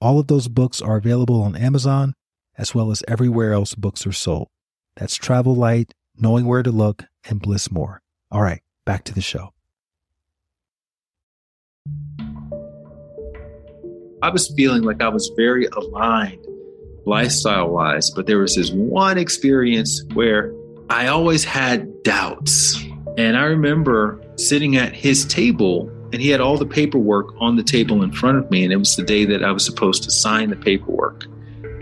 All of those books are available on Amazon as well as everywhere else books are sold. That's Travel Light, Knowing Where to Look, and Bliss More. All right, back to the show. I was feeling like I was very aligned lifestyle wise, but there was this one experience where I always had doubts. And I remember sitting at his table and he had all the paperwork on the table in front of me. And it was the day that I was supposed to sign the paperwork.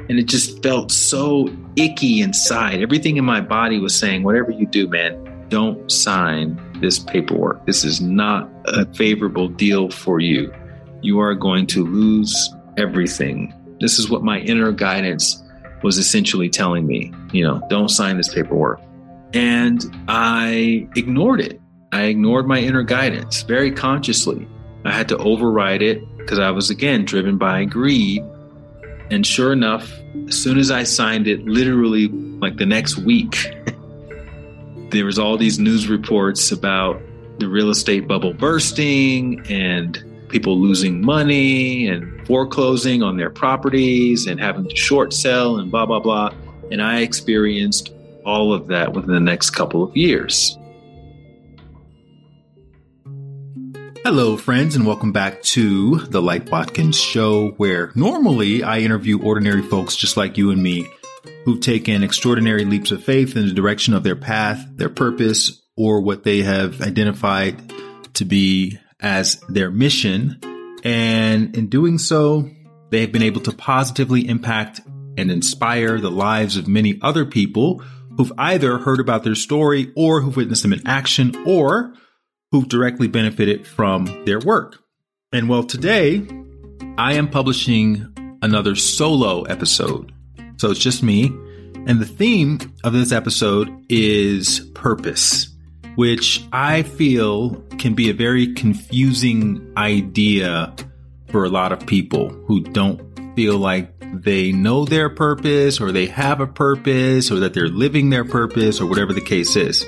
And it just felt so icky inside. Everything in my body was saying, whatever you do, man, don't sign this paperwork. This is not a favorable deal for you. You are going to lose everything. This is what my inner guidance was essentially telling me, you know, don't sign this paperwork. And I ignored it. I ignored my inner guidance very consciously. I had to override it because I was, again, driven by greed. And sure enough, as soon as I signed it, literally like the next week, there was all these news reports about the real estate bubble bursting and people losing money and foreclosing on their properties and having to short sell and blah, blah, blah. And I experienced all of that within the next couple of years. Hello, friends, and welcome back to the Light Watkins Show, where normally I interview ordinary folks just like you and me who've taken extraordinary leaps of faith in the direction of their path, their purpose, or what they have identified to be as their mission. And in doing so, they have been able to positively impact and inspire the lives of many other people who've either heard about their story or who've witnessed them in action or who've directly benefited from their work. And well, today I am publishing another solo episode. So it's just me. And the theme of this episode is purpose, which I feel can be a very confusing idea for a lot of people who don't feel like they know their purpose or they have a purpose or that they're living their purpose or whatever the case is.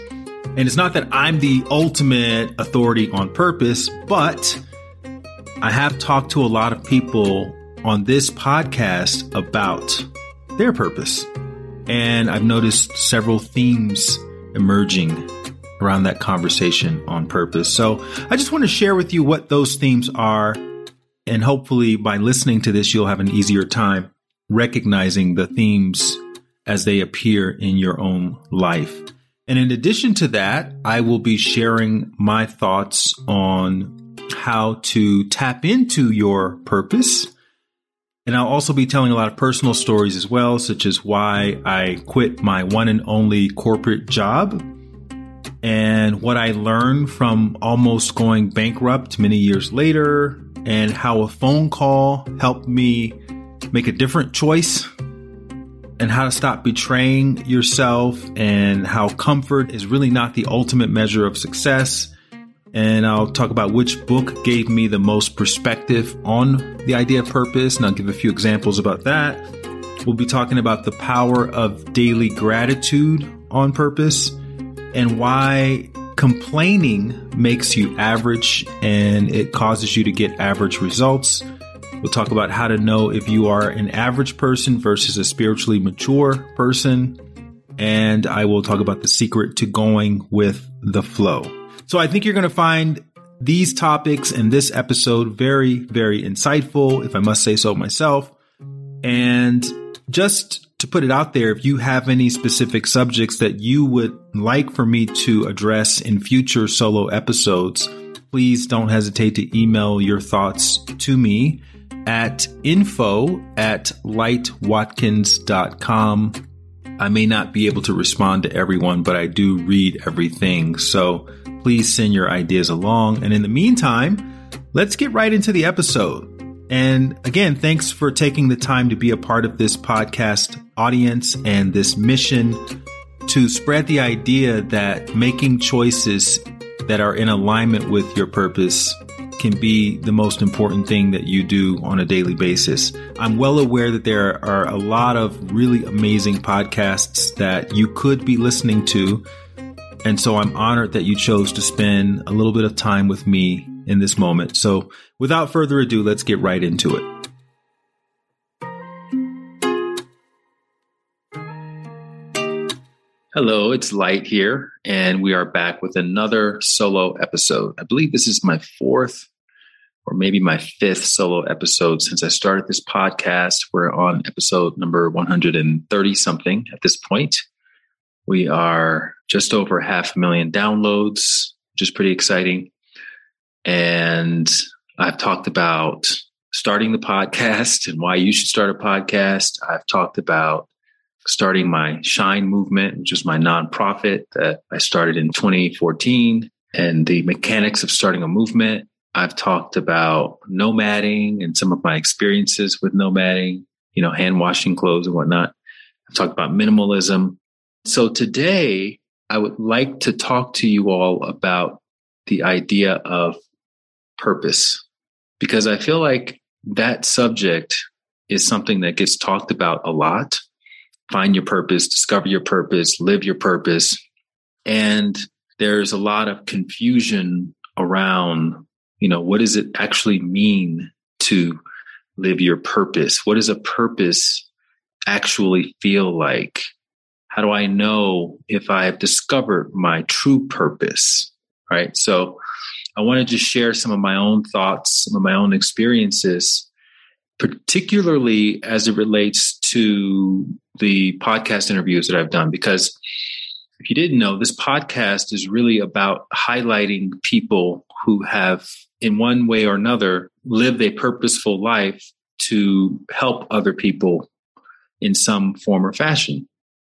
And it's not that I'm the ultimate authority on purpose, but I have talked to a lot of people on this podcast about their purpose. And I've noticed several themes emerging around that conversation on purpose. So I just want to share with you what those themes are. And hopefully by listening to this, you'll have an easier time recognizing the themes as they appear in your own life. And in addition to that, I will be sharing my thoughts on how to tap into your purpose. And I'll also be telling a lot of personal stories as well, such as why I quit my one and only corporate job and what I learned from almost going bankrupt many years later, and how a phone call helped me make a different choice and how to stop betraying yourself and how comfort is really not the ultimate measure of success. And I'll talk about which book gave me the most perspective on the idea of purpose, and I'll give a few examples about that. We'll be talking about the power of daily gratitude on purpose and why complaining makes you average and it causes you to get average results. We'll talk about how to know if you are an average person versus a spiritually mature person. And I will talk about the secret to going with the flow. So I think you're going to find these topics in this episode very, very insightful, if I must say so myself. And just to put it out there, if you have any specific subjects that you would like for me to address in future solo episodes, please don't hesitate to email your thoughts to me at info at lightwatkins.com. I may not be able to respond to everyone, but I do read everything. So please send your ideas along. And in the meantime, let's get right into the episode. And again, thanks for taking the time to be a part of this podcast audience and this mission to spread the idea that making choices that are in alignment with your purpose can be the most important thing that you do on a daily basis. I'm well aware that there are a lot of really amazing podcasts that you could be listening to. And so I'm honored that you chose to spend a little bit of time with me in this moment. So without further ado, let's get right into it. Hello, it's Light here, and we are back with another solo episode. I believe this is my fourth or maybe my fifth solo episode since I started this podcast. We're on episode number 130 something at this point. We are just over half a million downloads, which is pretty exciting. And I've talked about starting the podcast and why you should start a podcast. I've talked about starting my Shine movement, which is my nonprofit that I started in 2014, and the mechanics of starting a movement. I've talked about nomading and some of my experiences with nomading, you know, hand washing clothes and whatnot. I've talked about minimalism. So today, I would like to talk to you all about the idea of purpose, because I feel like that subject is something that gets talked about a lot find your purpose, discover your purpose, live your purpose. And there's a lot of confusion around, you know, what does it actually mean to live your purpose? What does a purpose actually feel like? How do I know if I have discovered my true purpose? Right. So I wanted to share some of my own thoughts, some of my own experiences particularly as it relates to the podcast interviews that I've done. Because if you didn't know, this podcast is really about highlighting people who have, in one way or another, lived a purposeful life to help other people in some form or fashion.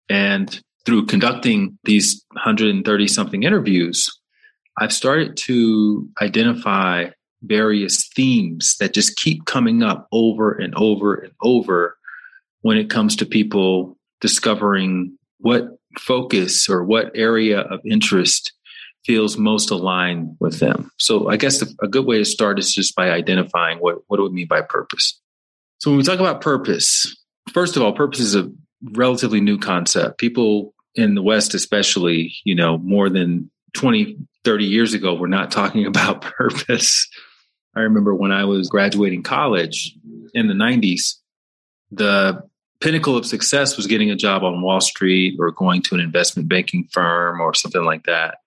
And through conducting these 130 something interviews, I've started to identify various themes that just keep coming up over and over and over when it comes to people discovering what focus or what area of interest feels most aligned with them. So I guess a good way to start is just by identifying what, what do we mean by purpose? So when we talk about purpose, first of all, purpose is a relatively new concept. People in the West, especially, you know, more than 20, 30 years ago, were not talking about purpose. I remember when I was graduating college in the 90s, the pinnacle of success was getting a job on Wall Street or going to an investment banking firm or something like that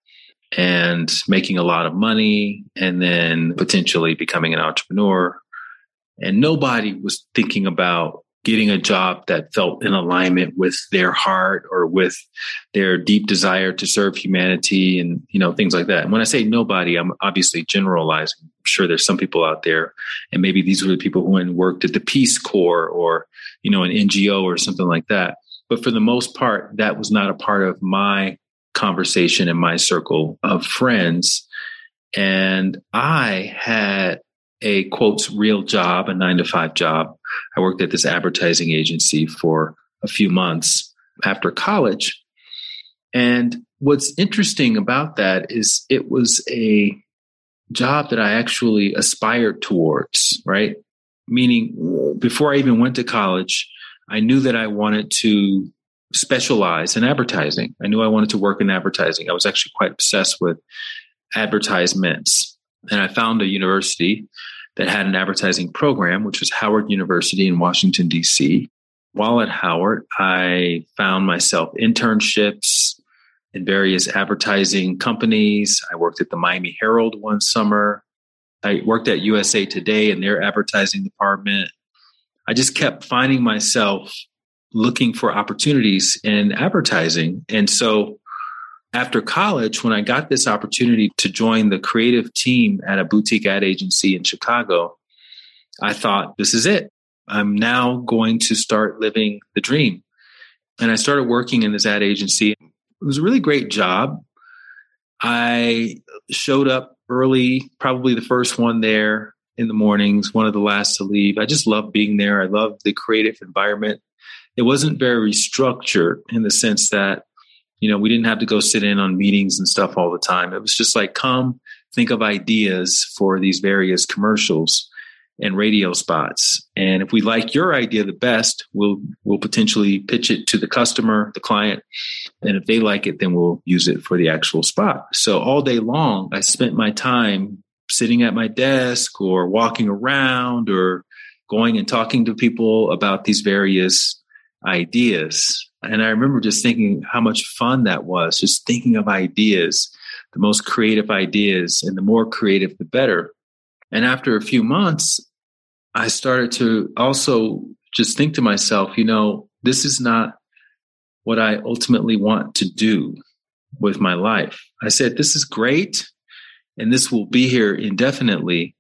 and making a lot of money and then potentially becoming an entrepreneur. And nobody was thinking about getting a job that felt in alignment with their heart or with their deep desire to serve humanity and you know things like that. And when i say nobody i'm obviously generalizing. I'm sure there's some people out there and maybe these were the people who went and worked at the peace corps or you know an ngo or something like that. But for the most part that was not a part of my conversation in my circle of friends and i had a quotes real job, a nine to five job. I worked at this advertising agency for a few months after college. And what's interesting about that is it was a job that I actually aspired towards, right? Meaning, before I even went to college, I knew that I wanted to specialize in advertising. I knew I wanted to work in advertising. I was actually quite obsessed with advertisements. And I found a university that had an advertising program, which was Howard University in Washington, D.C. While at Howard, I found myself internships in various advertising companies. I worked at the Miami Herald one summer. I worked at USA Today in their advertising department. I just kept finding myself looking for opportunities in advertising. And so after college, when I got this opportunity to join the creative team at a boutique ad agency in Chicago, I thought, this is it. I'm now going to start living the dream. And I started working in this ad agency. It was a really great job. I showed up early, probably the first one there. in the mornings, one of the last to leave. I just love being there. I love the creative environment. It wasn't very structured in the sense that, you know, we didn't have to go sit in on meetings and stuff all the time. It was just like, come think of ideas for these various commercials and radio spots. And if we like your idea the best, we'll we'll potentially pitch it to the customer, the client, and if they like it, then we'll use it for the actual spot. So all day long, I spent my time sitting at my desk or walking around or going and talking to people about these various ideas. And I remember just thinking how much fun that was, just thinking of ideas, the most creative ideas, and the more creative, the better. And after a few months, I started to also just think to myself, you know, this is not what I ultimately want to do with my life. I said, this is great and this will be here indefinitely.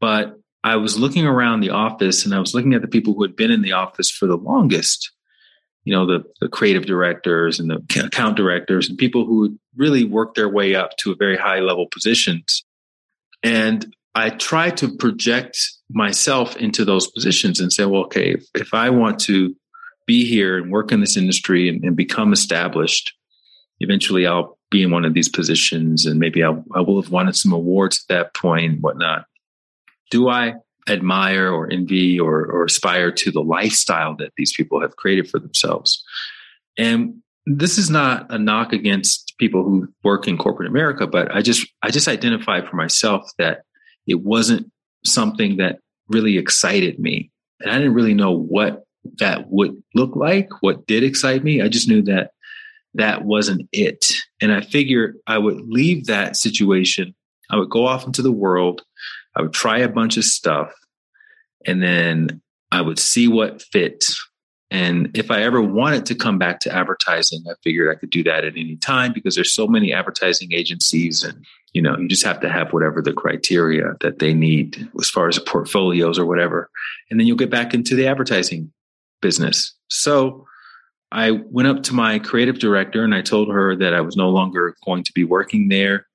But I was looking around the office and I was looking at the people who had been in the office for the longest, you know, the, the creative directors and the account directors and people who really worked their way up to a very high level positions. And I try to project myself into those positions and say, well, okay, if, if I want to be here and work in this industry and, and, become established, eventually I'll be in one of these positions and maybe I'll, I will have wanted some awards at that point and whatnot. Do I admire or envy or, or aspire to the lifestyle that these people have created for themselves? And this is not a knock against people who work in corporate America, but I just I just identified for myself that it wasn't something that really excited me. And I didn't really know what that would look like, what did excite me. I just knew that that wasn't it. And I figured I would leave that situation. I would go off into the world. I would try a bunch of stuff and then I would see what fit. And if I ever wanted to come back to advertising, I figured I could do that at any time because there's so many advertising agencies and you know you just have to have whatever the criteria that they need as far as portfolios or whatever. And then you'll get back into the advertising business. So i went up to my creative director and i told her that i was no longer going to be working there.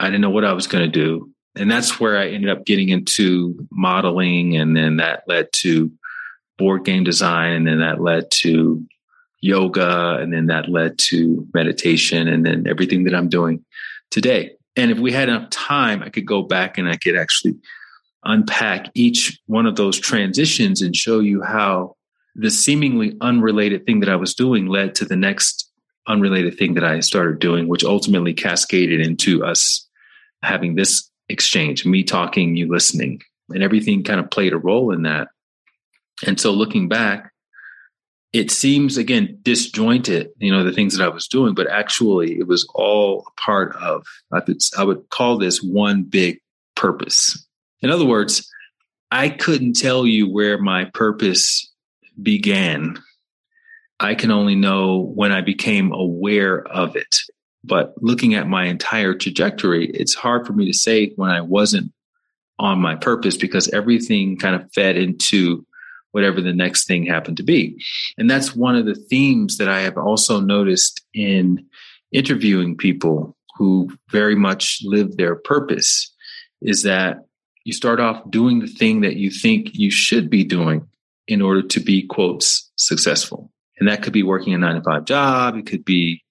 I didn't know what i was going to do and that's where i ended up getting into modeling and then that led to board game design and then that led to yoga and then that led to meditation and then everything that i'm doing today. And if we had enough time, I could go back and I could actually unpack each one of those transitions and show you how the seemingly unrelated thing that I was doing led to the next unrelated thing that I started doing, which ultimately cascaded into us having this exchange, me talking, you listening, and everything kind of played a role in that. And so looking back, it seems again disjointed you know the things that i was doing but actually it was all a part of i would, I would call this one big purpose. In other words i couldn't tell you where my purpose began. I can only know when i became aware of it but looking at my entire trajectory it's hard for me to say when i wasn't on my purpose because everything kind of fed into whatever the next thing happened to be. And that's one of the themes that I have also noticed in interviewing people who very much live their purpose is that you start off doing the thing that you think you should be doing in order to be quotes successful. And that could be working a nine to five job. It could be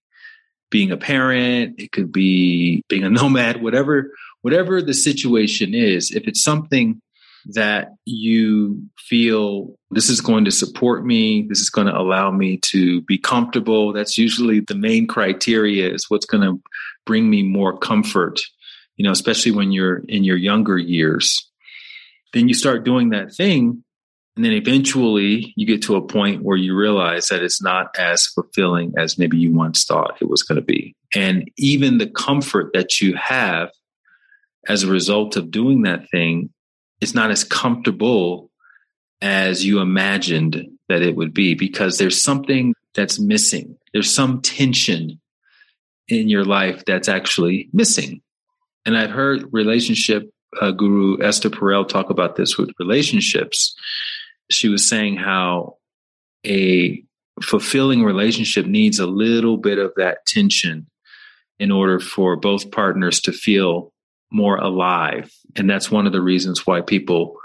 being a parent. It could be being a nomad, whatever, whatever the situation is. If it's something that you feel this is going to support me, this is going to allow me to be comfortable. That's usually the main criteria is what's going to bring me more comfort, you know, especially when you're in your younger years. Then you start doing that thing. And then eventually you get to a point where you realize that it's not as fulfilling as maybe you once thought it was going to be. And even the comfort that you have as a result of doing that thing it's not as comfortable as you imagined that it would be because there's something that's missing. There's some tension in your life that's actually missing. And I've heard relationship uh, guru Esther Perel talk about this with relationships. She was saying how a fulfilling relationship needs a little bit of that tension in order for both partners to feel more alive And that's one of the reasons why people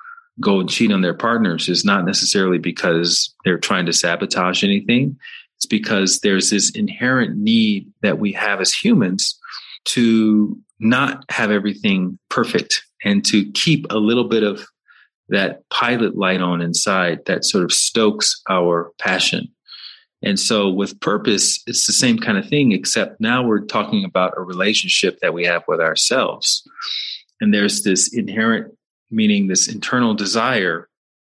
go and cheat on their partners is not necessarily because they're trying to sabotage anything. It's because there's this inherent need that we have as humans to not have everything perfect and to keep a little bit of that pilot light on inside that sort of stokes our passion. And so with purpose, it's the same kind of thing, except now we're talking about a relationship that we have with ourselves. And there's this inherent, meaning this internal desire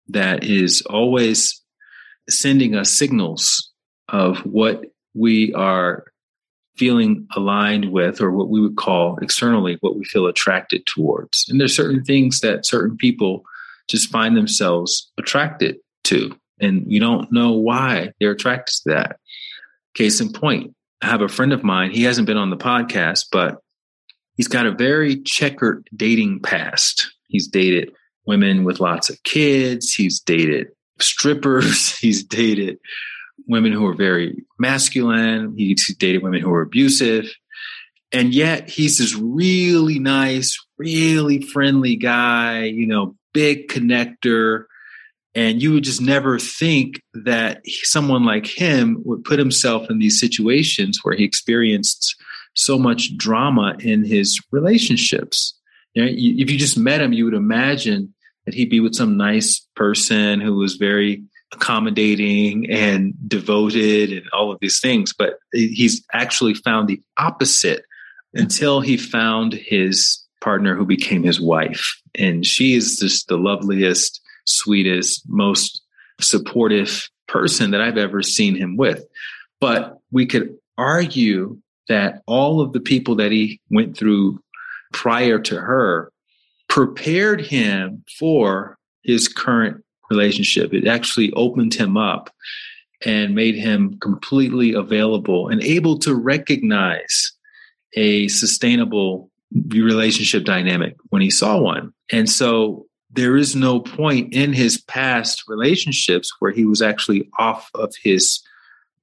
that is always sending us signals of what we are feeling aligned with, or what we would call externally, what we feel attracted towards. And there's certain things that certain people just find themselves attracted to, and you don't know why they're attracted to that. Case in point, I have a friend of mine, he hasn't been on the podcast, but he's got a very checkered dating past. He's dated women with lots of kids, he's dated strippers, he's dated women who are very masculine, he's dated women who are abusive. And yet he's this really nice, really friendly guy, you know, big connector. And you would just never think that someone like him would put himself in these situations where he experienced so much drama in his relationships. You know, if you just met him, you would imagine that he'd be with some nice person who was very accommodating and devoted and all of these things. But he's actually found the opposite until he found his partner who became his wife. And she is just the loveliest, sweetest, most supportive person that I've ever seen him with. But we could argue that all of the people that he went through prior to her prepared him for his current relationship. It actually opened him up and made him completely available and able to recognize a sustainable relationship dynamic when he saw one. And so there is no point in his past relationships where he was actually off of his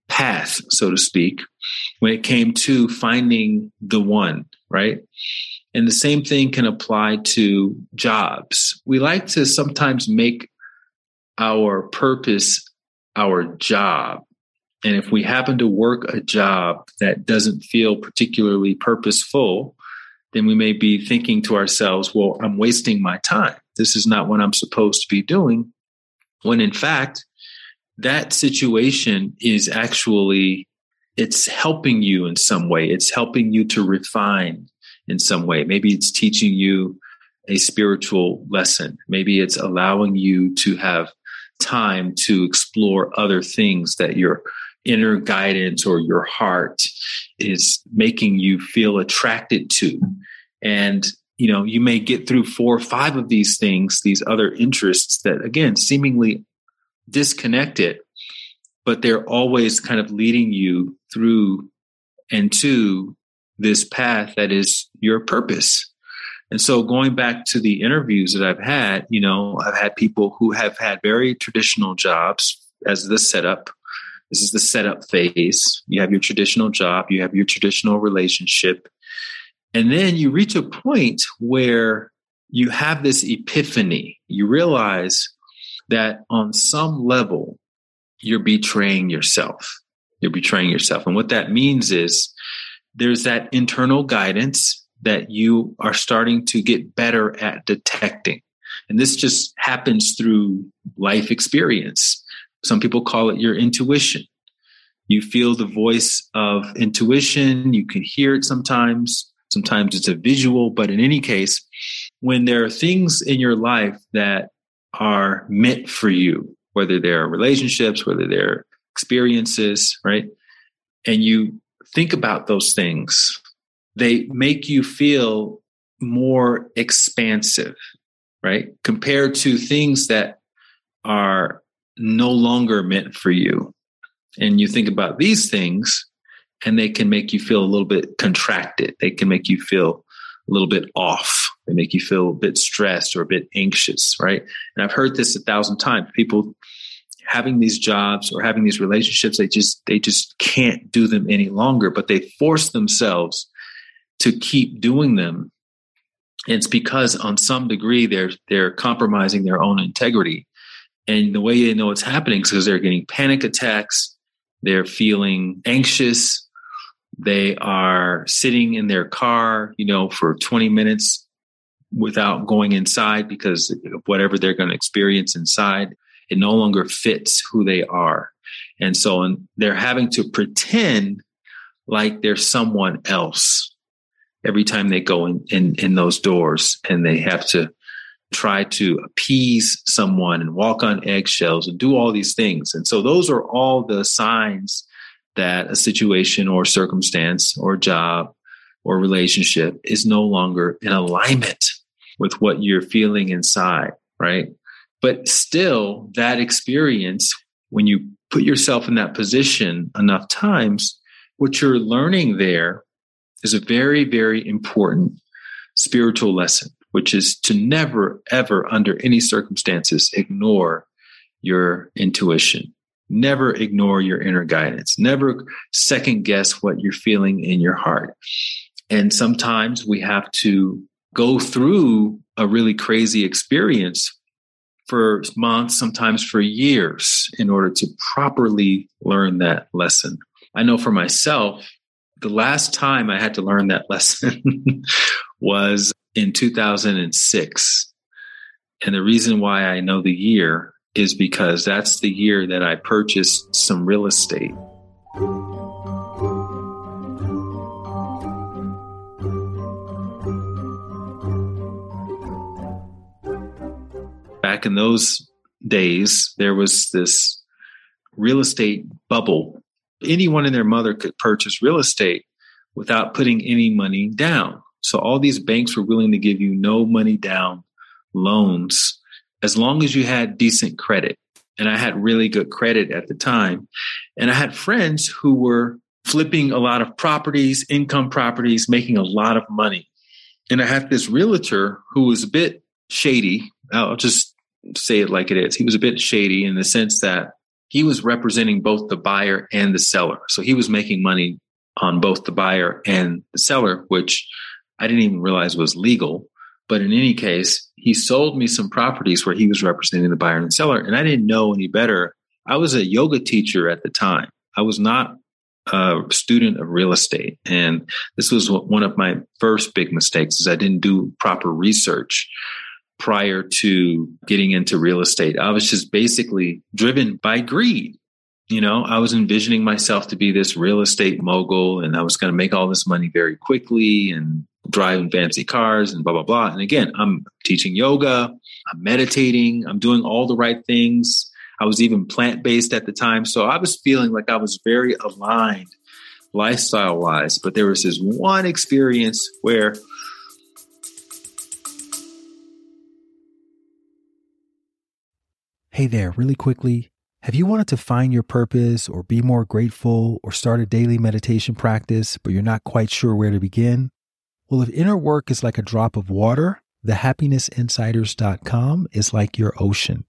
path, so to speak, when it came to finding the one, right? And the same thing can apply to jobs. We like to sometimes make our purpose our job. And if we happen to work a job that doesn't feel particularly purposeful, then we may be thinking to ourselves, well, I'm wasting my time. This is not what I'm supposed to be doing. When in fact, that situation is actually it's helping you in some way. It's helping you to refine in some way. Maybe it's teaching you a spiritual lesson. Maybe it's allowing you to have time to explore other things that your inner guidance or your heart is making you feel attracted to. And you know, you may get through four or five of these things, these other interests that again seemingly disconnected, but they're always kind of leading you through and to this path that is your purpose. And so going back to the interviews that I've had, you know, I've had people who have had very traditional jobs as the setup. This is the setup phase. You have your traditional job, you have your traditional relationship. And then you reach a point where you have this epiphany. You realize that on some level, you're betraying yourself. You're betraying yourself. And what that means is there's that internal guidance that you are starting to get better at detecting. And this just happens through life experience. Some people call it your intuition. You feel the voice of intuition. You can hear it sometimes. Sometimes it's a visual, but in any case, when there are things in your life that are meant for you, whether they're relationships, whether they're experiences, right? And you think about those things they make you feel more expansive, right? Compared to things that are no longer meant for you. And you think about these things and they can make you feel a little bit contracted. They can make you feel a little bit off. They make you feel a bit stressed or a bit anxious, right? And I've heard this a thousand times. People having these jobs or having these relationships, they just they just can't do them any longer, but they force themselves to keep doing them it's because on some degree they're they're compromising their own integrity. And the way they know it's happening is because they're getting panic attacks, they're feeling anxious, they are sitting in their car, you know, for 20 minutes without going inside because of whatever they're going to experience inside. It no longer fits who they are. And so and they're having to pretend like they're someone else every time they go in, in, in those doors and they have to try to appease someone and walk on eggshells and do all these things. And so those are all the signs that a situation or circumstance or job or relationship is no longer in alignment with what you're feeling inside, right? But still, that experience, when you put yourself in that position enough times, what you're learning there is a very, very important spiritual lesson, which is to never, ever, under any circumstances, ignore your intuition. Never ignore your inner guidance. Never second guess what you're feeling in your heart. And sometimes we have to go through a really crazy experience for months, sometimes for years, in order to properly learn that lesson. I know for myself, the last time I had to learn that lesson was in 2006. And the reason why I know the year is because that's the year that I purchased some real estate. Back in those days, there was this real estate bubble anyone and their mother could purchase real estate without putting any money down. So all these banks were willing to give you no money down loans as long as you had decent credit. And I had really good credit at the time. And I had friends who were flipping a lot of properties, income properties, making a lot of money. And I had this realtor who was a bit shady. I'll just say it like it is. He was a bit shady in the sense that he was representing both the buyer and the seller. So he was making money on both the buyer and the seller, which I didn't even realize it was legal. But in any case, he sold me some properties where he was representing the buyer and seller. And I didn't know any better. I was a yoga teacher at the time. I was not a student of real estate. And this was one of my first big mistakes is I didn't do proper research prior to getting into real estate. I was just basically driven by greed. You know, I was envisioning myself to be this real estate mogul and I was going to make all this money very quickly and driving fancy cars and blah, blah, blah. And again, I'm teaching yoga, I'm meditating, I'm doing all the right things. I was even plant based at the time. So I was feeling like I was very aligned lifestyle wise. But there was this one experience where Hey there, really quickly. Have you wanted to find your purpose or be more grateful or start a daily meditation practice, but you're not quite sure where to begin? Well, if inner work is like a drop of water, the thehappinessinsiders.com is like your ocean.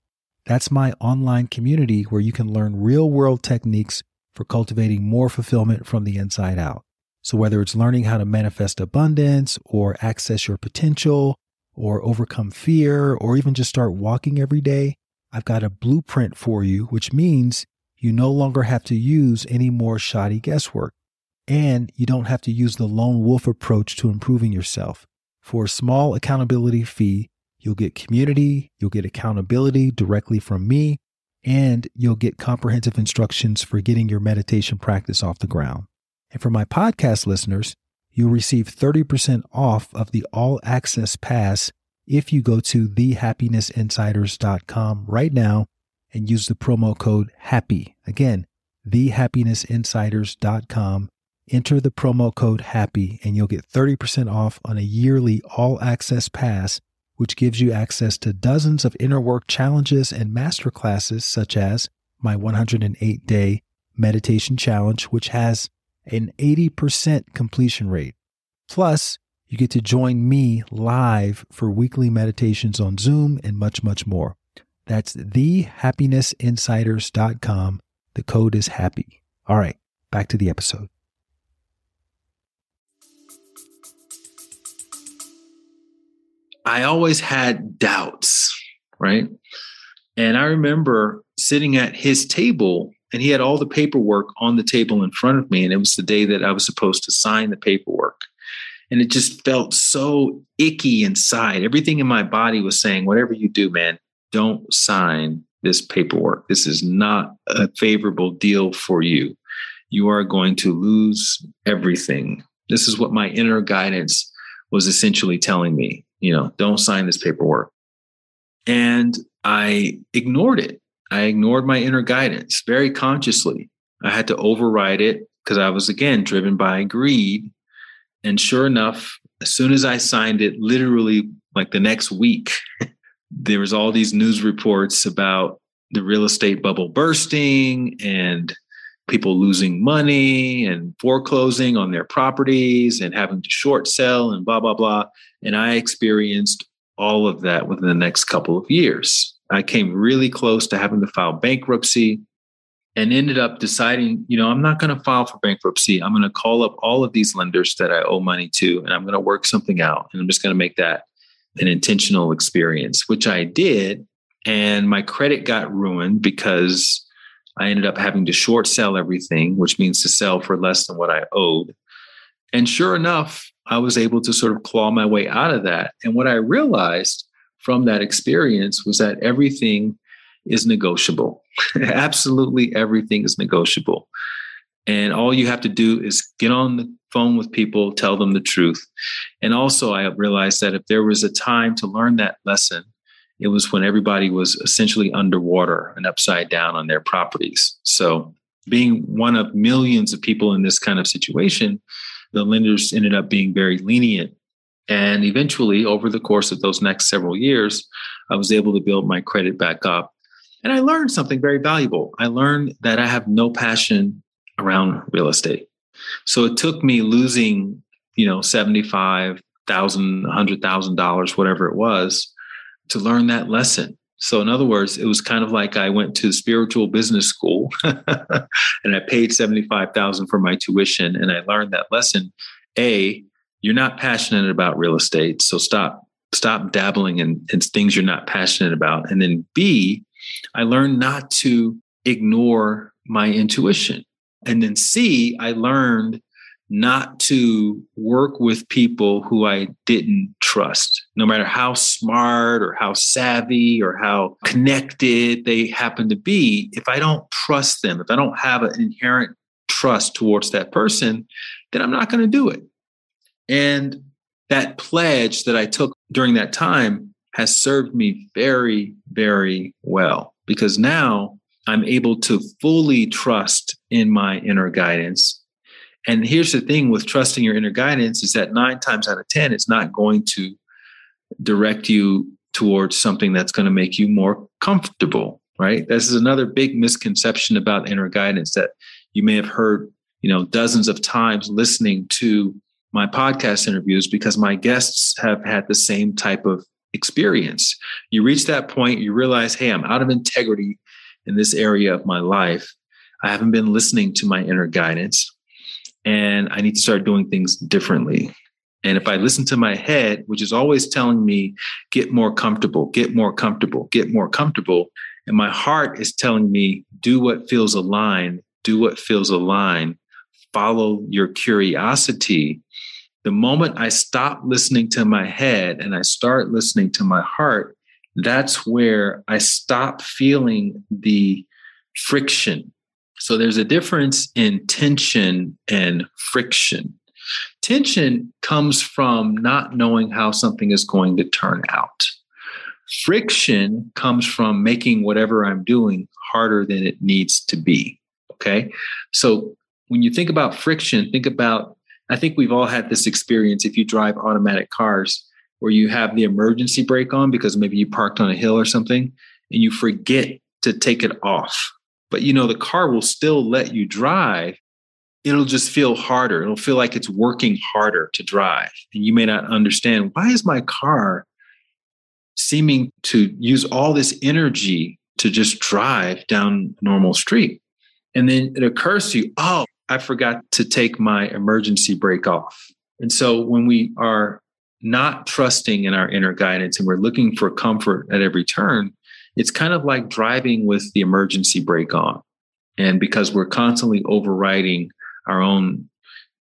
That's my online community where you can learn real world techniques for cultivating more fulfillment from the inside out. So, whether it's learning how to manifest abundance or access your potential or overcome fear or even just start walking every day, I've got a blueprint for you, which means you no longer have to use any more shoddy guesswork. And you don't have to use the lone wolf approach to improving yourself. For a small accountability fee, you'll get community, you'll get accountability directly from me, and you'll get comprehensive instructions for getting your meditation practice off the ground. And for my podcast listeners, you'll receive 30% off of the all access pass if you go to thehappinessinsiders.com right now and use the promo code HAPPY. Again, thehappinessinsiders.com. Enter the promo code HAPPY and you'll get 30% off on a yearly all access pass, which gives you access to dozens of inner work challenges and masterclasses, such as my 108 day meditation challenge, which has an 80% completion rate. Plus, you get to join me live for weekly meditations on Zoom and much, much more. That's thehappinessinsiders.com. The code is happy. All right, back to the episode. I always had doubts, right? And I remember sitting at his table and he had all the paperwork on the table in front of me. And it was the day that I was supposed to sign the paperwork. And it just felt so icky inside. Everything in my body was saying, whatever you do, man, don't sign this paperwork. This is not a favorable deal for you. You are going to lose everything. This is what my inner guidance was essentially telling me, you know, don't sign this paperwork. And I ignored it. I ignored my inner guidance very consciously. I had to override it because I was, again, driven by greed. And sure enough, as soon as I signed it, literally like the next week, there was all these news reports about the real estate bubble bursting and people losing money and foreclosing on their properties and having to short sell and blah, blah, blah. And I experienced all of that within the next couple of years. I came really close to having to file bankruptcy and ended up deciding, you know, I'm not going to file for bankruptcy. I'm going to call up all of these lenders that I owe money to and I'm going to work something out. And I'm just going to make that an intentional experience, which I did. And my credit got ruined because I ended up having to short sell everything, which means to sell for less than what I owed. And sure enough, I was able to sort of claw my way out of that. And what I realized from that experience was that everything is negotiable. Absolutely everything is negotiable. And all you have to do is get on the phone with people, tell them the truth. And also, I realized that if there was a time to learn that lesson, it was when everybody was essentially underwater and upside down on their properties. So, being one of millions of people in this kind of situation, the lenders ended up being very lenient. And eventually, over the course of those next several years, I was able to build my credit back up. And I learned something very valuable. I learned that I have no passion around real estate. So it took me losing, you know, $75,000, $100,000, whatever it was, to learn that lesson. So, in other words, it was kind of like I went to spiritual business school and I paid 75,000 for my tuition and I learned that lesson. A, you're not passionate about real estate, so stop stop dabbling in, in things you're not passionate about. And then B, I learned not to ignore my intuition. And then C, I learned not to work with people who I didn't trust, no matter how smart or how savvy or how connected they happen to be. If I don't trust them, if I don't have an inherent trust towards that person, then I'm not going to do it. And that pledge that I took during that time has served me very, very well because now I'm able to fully trust in my inner guidance and here's the thing with trusting your inner guidance is that nine times out of 10, it's not going to direct you towards something that's going to make you more comfortable, right? This is another big misconception about inner guidance that you may have heard, you know, dozens of times listening to my podcast interviews because my guests have had the same type of experience. You reach that point, you realize, hey, I'm out of integrity in this area of my life. I haven't been listening to my inner guidance and I need to start doing things differently. And if I listen to my head, which is always telling me, get more comfortable, get more comfortable, get more comfortable, and my heart is telling me, do what feels aligned, do what feels aligned, follow your curiosity. The moment I stop listening to my head and I start listening to my heart, that's where I stop feeling the friction so there's a difference in tension and friction. Tension comes from not knowing how something is going to turn out. Friction comes from making whatever I'm doing harder than it needs to be. Okay. So when you think about friction, think about, I think we've all had this experience if you drive automatic cars where you have the emergency brake on because maybe you parked on a hill or something and you forget to take it off but you know the car will still let you drive. It'll just feel harder. It'll feel like it's working harder to drive and you may not understand why is my car seeming to use all this energy to just drive down a normal street? And then it occurs to you oh i forgot to take my emergency brake off. And so when we are not trusting in our inner guidance and we're looking for comfort at every turn, it's kind of like driving with the emergency brake on. And because we're constantly overriding our own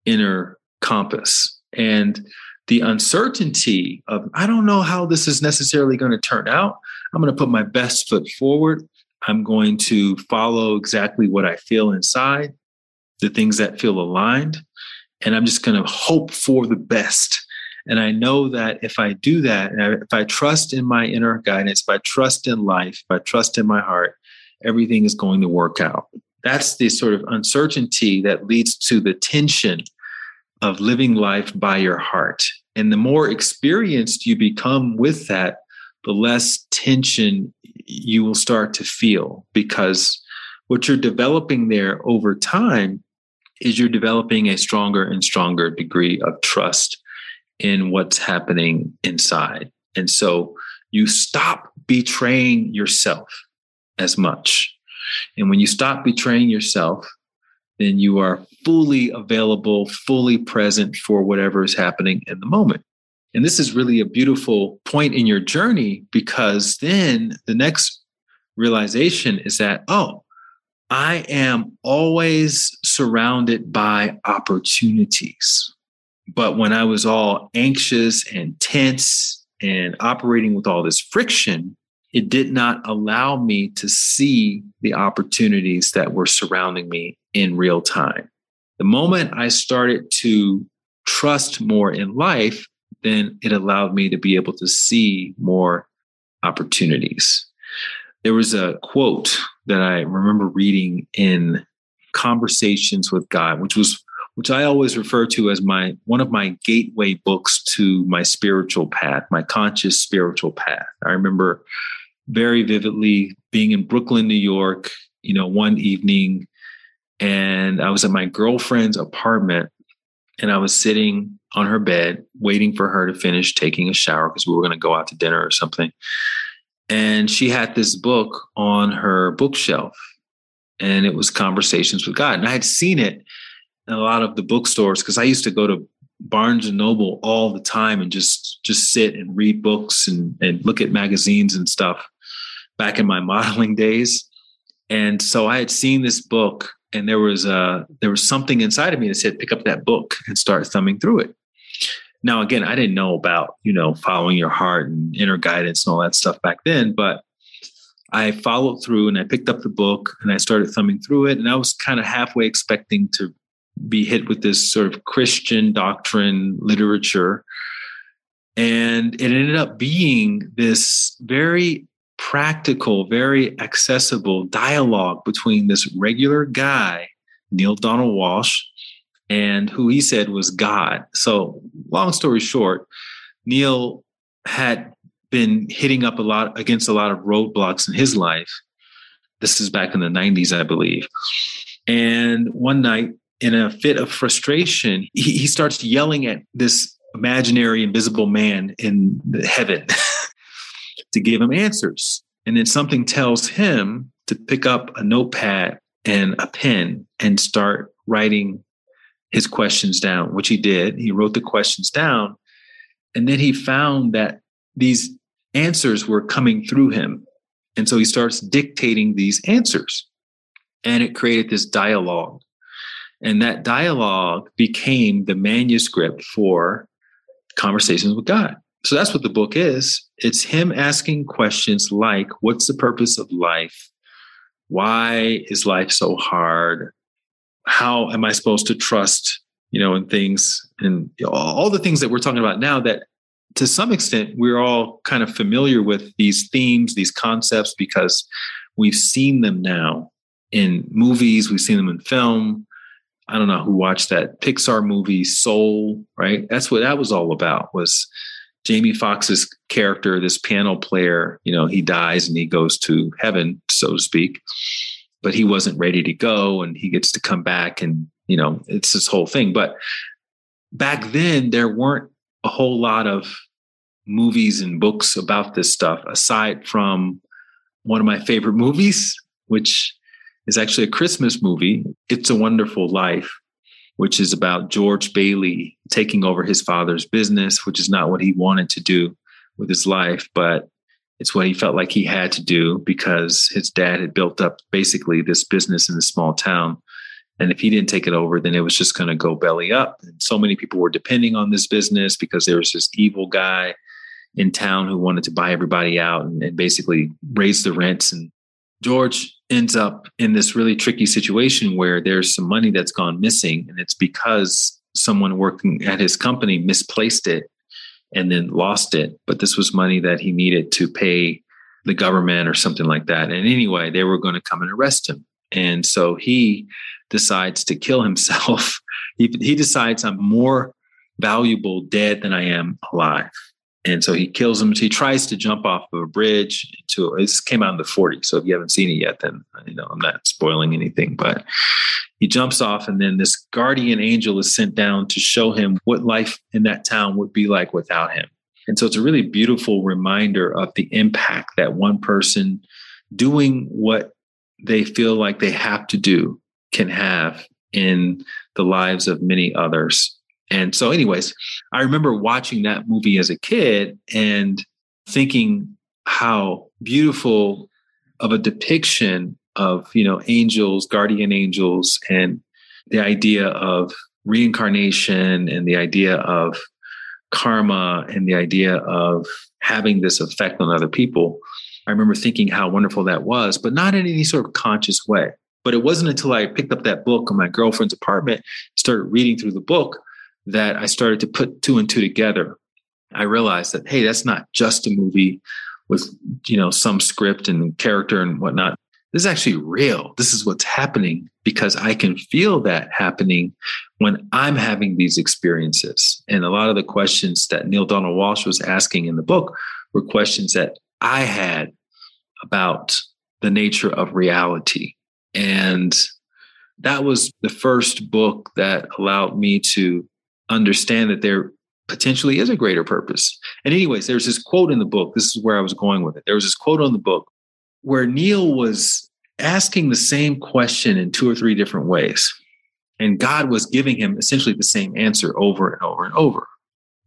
inner compass and the uncertainty of, I don't know how this is necessarily going to turn out. I'm going to put my best foot forward. I'm going to follow exactly what I feel inside, the things that feel aligned. And I'm just going to hope for the best and I know that if I do that, if I trust in my inner guidance, if I trust in life, if I trust in my heart, everything is going to work out. That's the sort of uncertainty that leads to the tension of living life by your heart. And the more experienced you become with that, the less tension you will start to feel because what you're developing there over time is you're developing a stronger and stronger degree of trust in what's happening inside. And so you stop betraying yourself as much. And when you stop betraying yourself, then you are fully available, fully present for whatever is happening in the moment. And this is really a beautiful point in your journey because then the next realization is that, oh, I am always surrounded by opportunities. But when I was all anxious and tense and operating with all this friction, it did not allow me to see the opportunities that were surrounding me in real time. The moment I started to trust more in life, then it allowed me to be able to see more opportunities. There was a quote that I remember reading in Conversations with God, which was which I always refer to as my one of my gateway books to my spiritual path, my conscious spiritual path. I remember very vividly being in Brooklyn, New York, you know, one evening and I was at my girlfriend's apartment and I was sitting on her bed waiting for her to finish taking a shower because we were going to go out to dinner or something. And she had this book on her bookshelf and it was Conversations with God. And I had seen it a lot of the bookstores because I used to go to Barnes and Noble all the time and just just sit and read books and and look at magazines and stuff back in my modeling days. And so I had seen this book and there was a there was something inside of me that said pick up that book and start thumbing through it. Now again, I didn't know about, you know, following your heart and inner guidance and all that stuff back then, but I followed through and I picked up the book and I started thumbing through it and I was kind of halfway expecting to be hit with this sort of Christian doctrine literature. And it ended up being this very practical, very accessible dialogue between this regular guy, Neale Donald Walsch, and who he said was God. So, long story short, Neale had been hitting up a lot against a lot of roadblocks in his life. This is back in the 90s, I believe. And one night, in a fit of frustration, he, he starts yelling at this imaginary invisible man in heaven to give him answers. And then something tells him to pick up a notepad and a pen and start writing his questions down, which he did. He wrote the questions down. And then he found that these answers were coming through him. And so he starts dictating these answers. And it created this dialogue and that dialogue became the manuscript for Conversations with God. So that's what the book is. It's him asking questions like What's the purpose of life? Why is life so hard? How am I supposed to trust, you know, in things and all the things that we're talking about now that to some extent we're all kind of familiar with these themes, these concepts because we've seen them now in movies, we've seen them in film, I don't know who watched that Pixar movie Soul, right? That's what that was all about was Jamie Foxx's character, this piano player, you know, he dies and he goes to heaven, so to speak. But he wasn't ready to go and he gets to come back and, you know, it's this whole thing. But back then there weren't a whole lot of movies and books about this stuff aside from one of my favorite movies, which is actually a Christmas movie. It's a Wonderful Life. which is about George Bailey taking over his father's business, which is not what he wanted to do with his life, but it's what he felt like he had to do because his dad had built up basically this business in this small town. And if he didn't take it over, then it was just going to go belly up. And so many people were depending on this business because there was this evil guy in town who wanted to buy everybody out and, and basically raise the rents. And George ends up in this really tricky situation where there's some money that's gone missing. And it's because someone working at his company misplaced it and then lost it. But this was money that he needed to pay the government or something like that. And anyway, they were going to come and arrest him. And so he decides to kill himself. he, he decides I'm more valuable dead than I am alive. And so he kills him. He tries to jump off of a bridge to this came out in the 40s. So if you haven't seen it yet, then you know I'm not spoiling anything. But he jumps off, and then this guardian angel is sent down to show him what life in that town would be like without him. And so it's a really beautiful reminder of the impact that one person doing what they feel like they have to do can have in the lives of many others. And so, anyways, I remember watching that movie as a kid and thinking how beautiful of a depiction of, you know, angels, guardian angels, and the idea of reincarnation and the idea of karma and the idea of having this effect on other people. I remember thinking how wonderful that was, but not in any sort of conscious way. But it wasn't until I picked up that book in my girlfriend's apartment, started reading through the book, that I started to put two and two together. I realized that, hey, that's not just a movie with, you know, some script and character and whatnot. This is actually real. This is what's happening because I can feel that happening when I'm having these experiences. And a lot of the questions that Neale Donald Walsch was asking in the book were questions that I had about the nature of reality. And that was the first book that allowed me to understand that there potentially is a greater purpose. And, anyways, there's this quote in the book. This is where I was going with it. There was this quote on the book where Neale was asking the same question in two or three different ways. And God was giving him essentially the same answer over and over and over.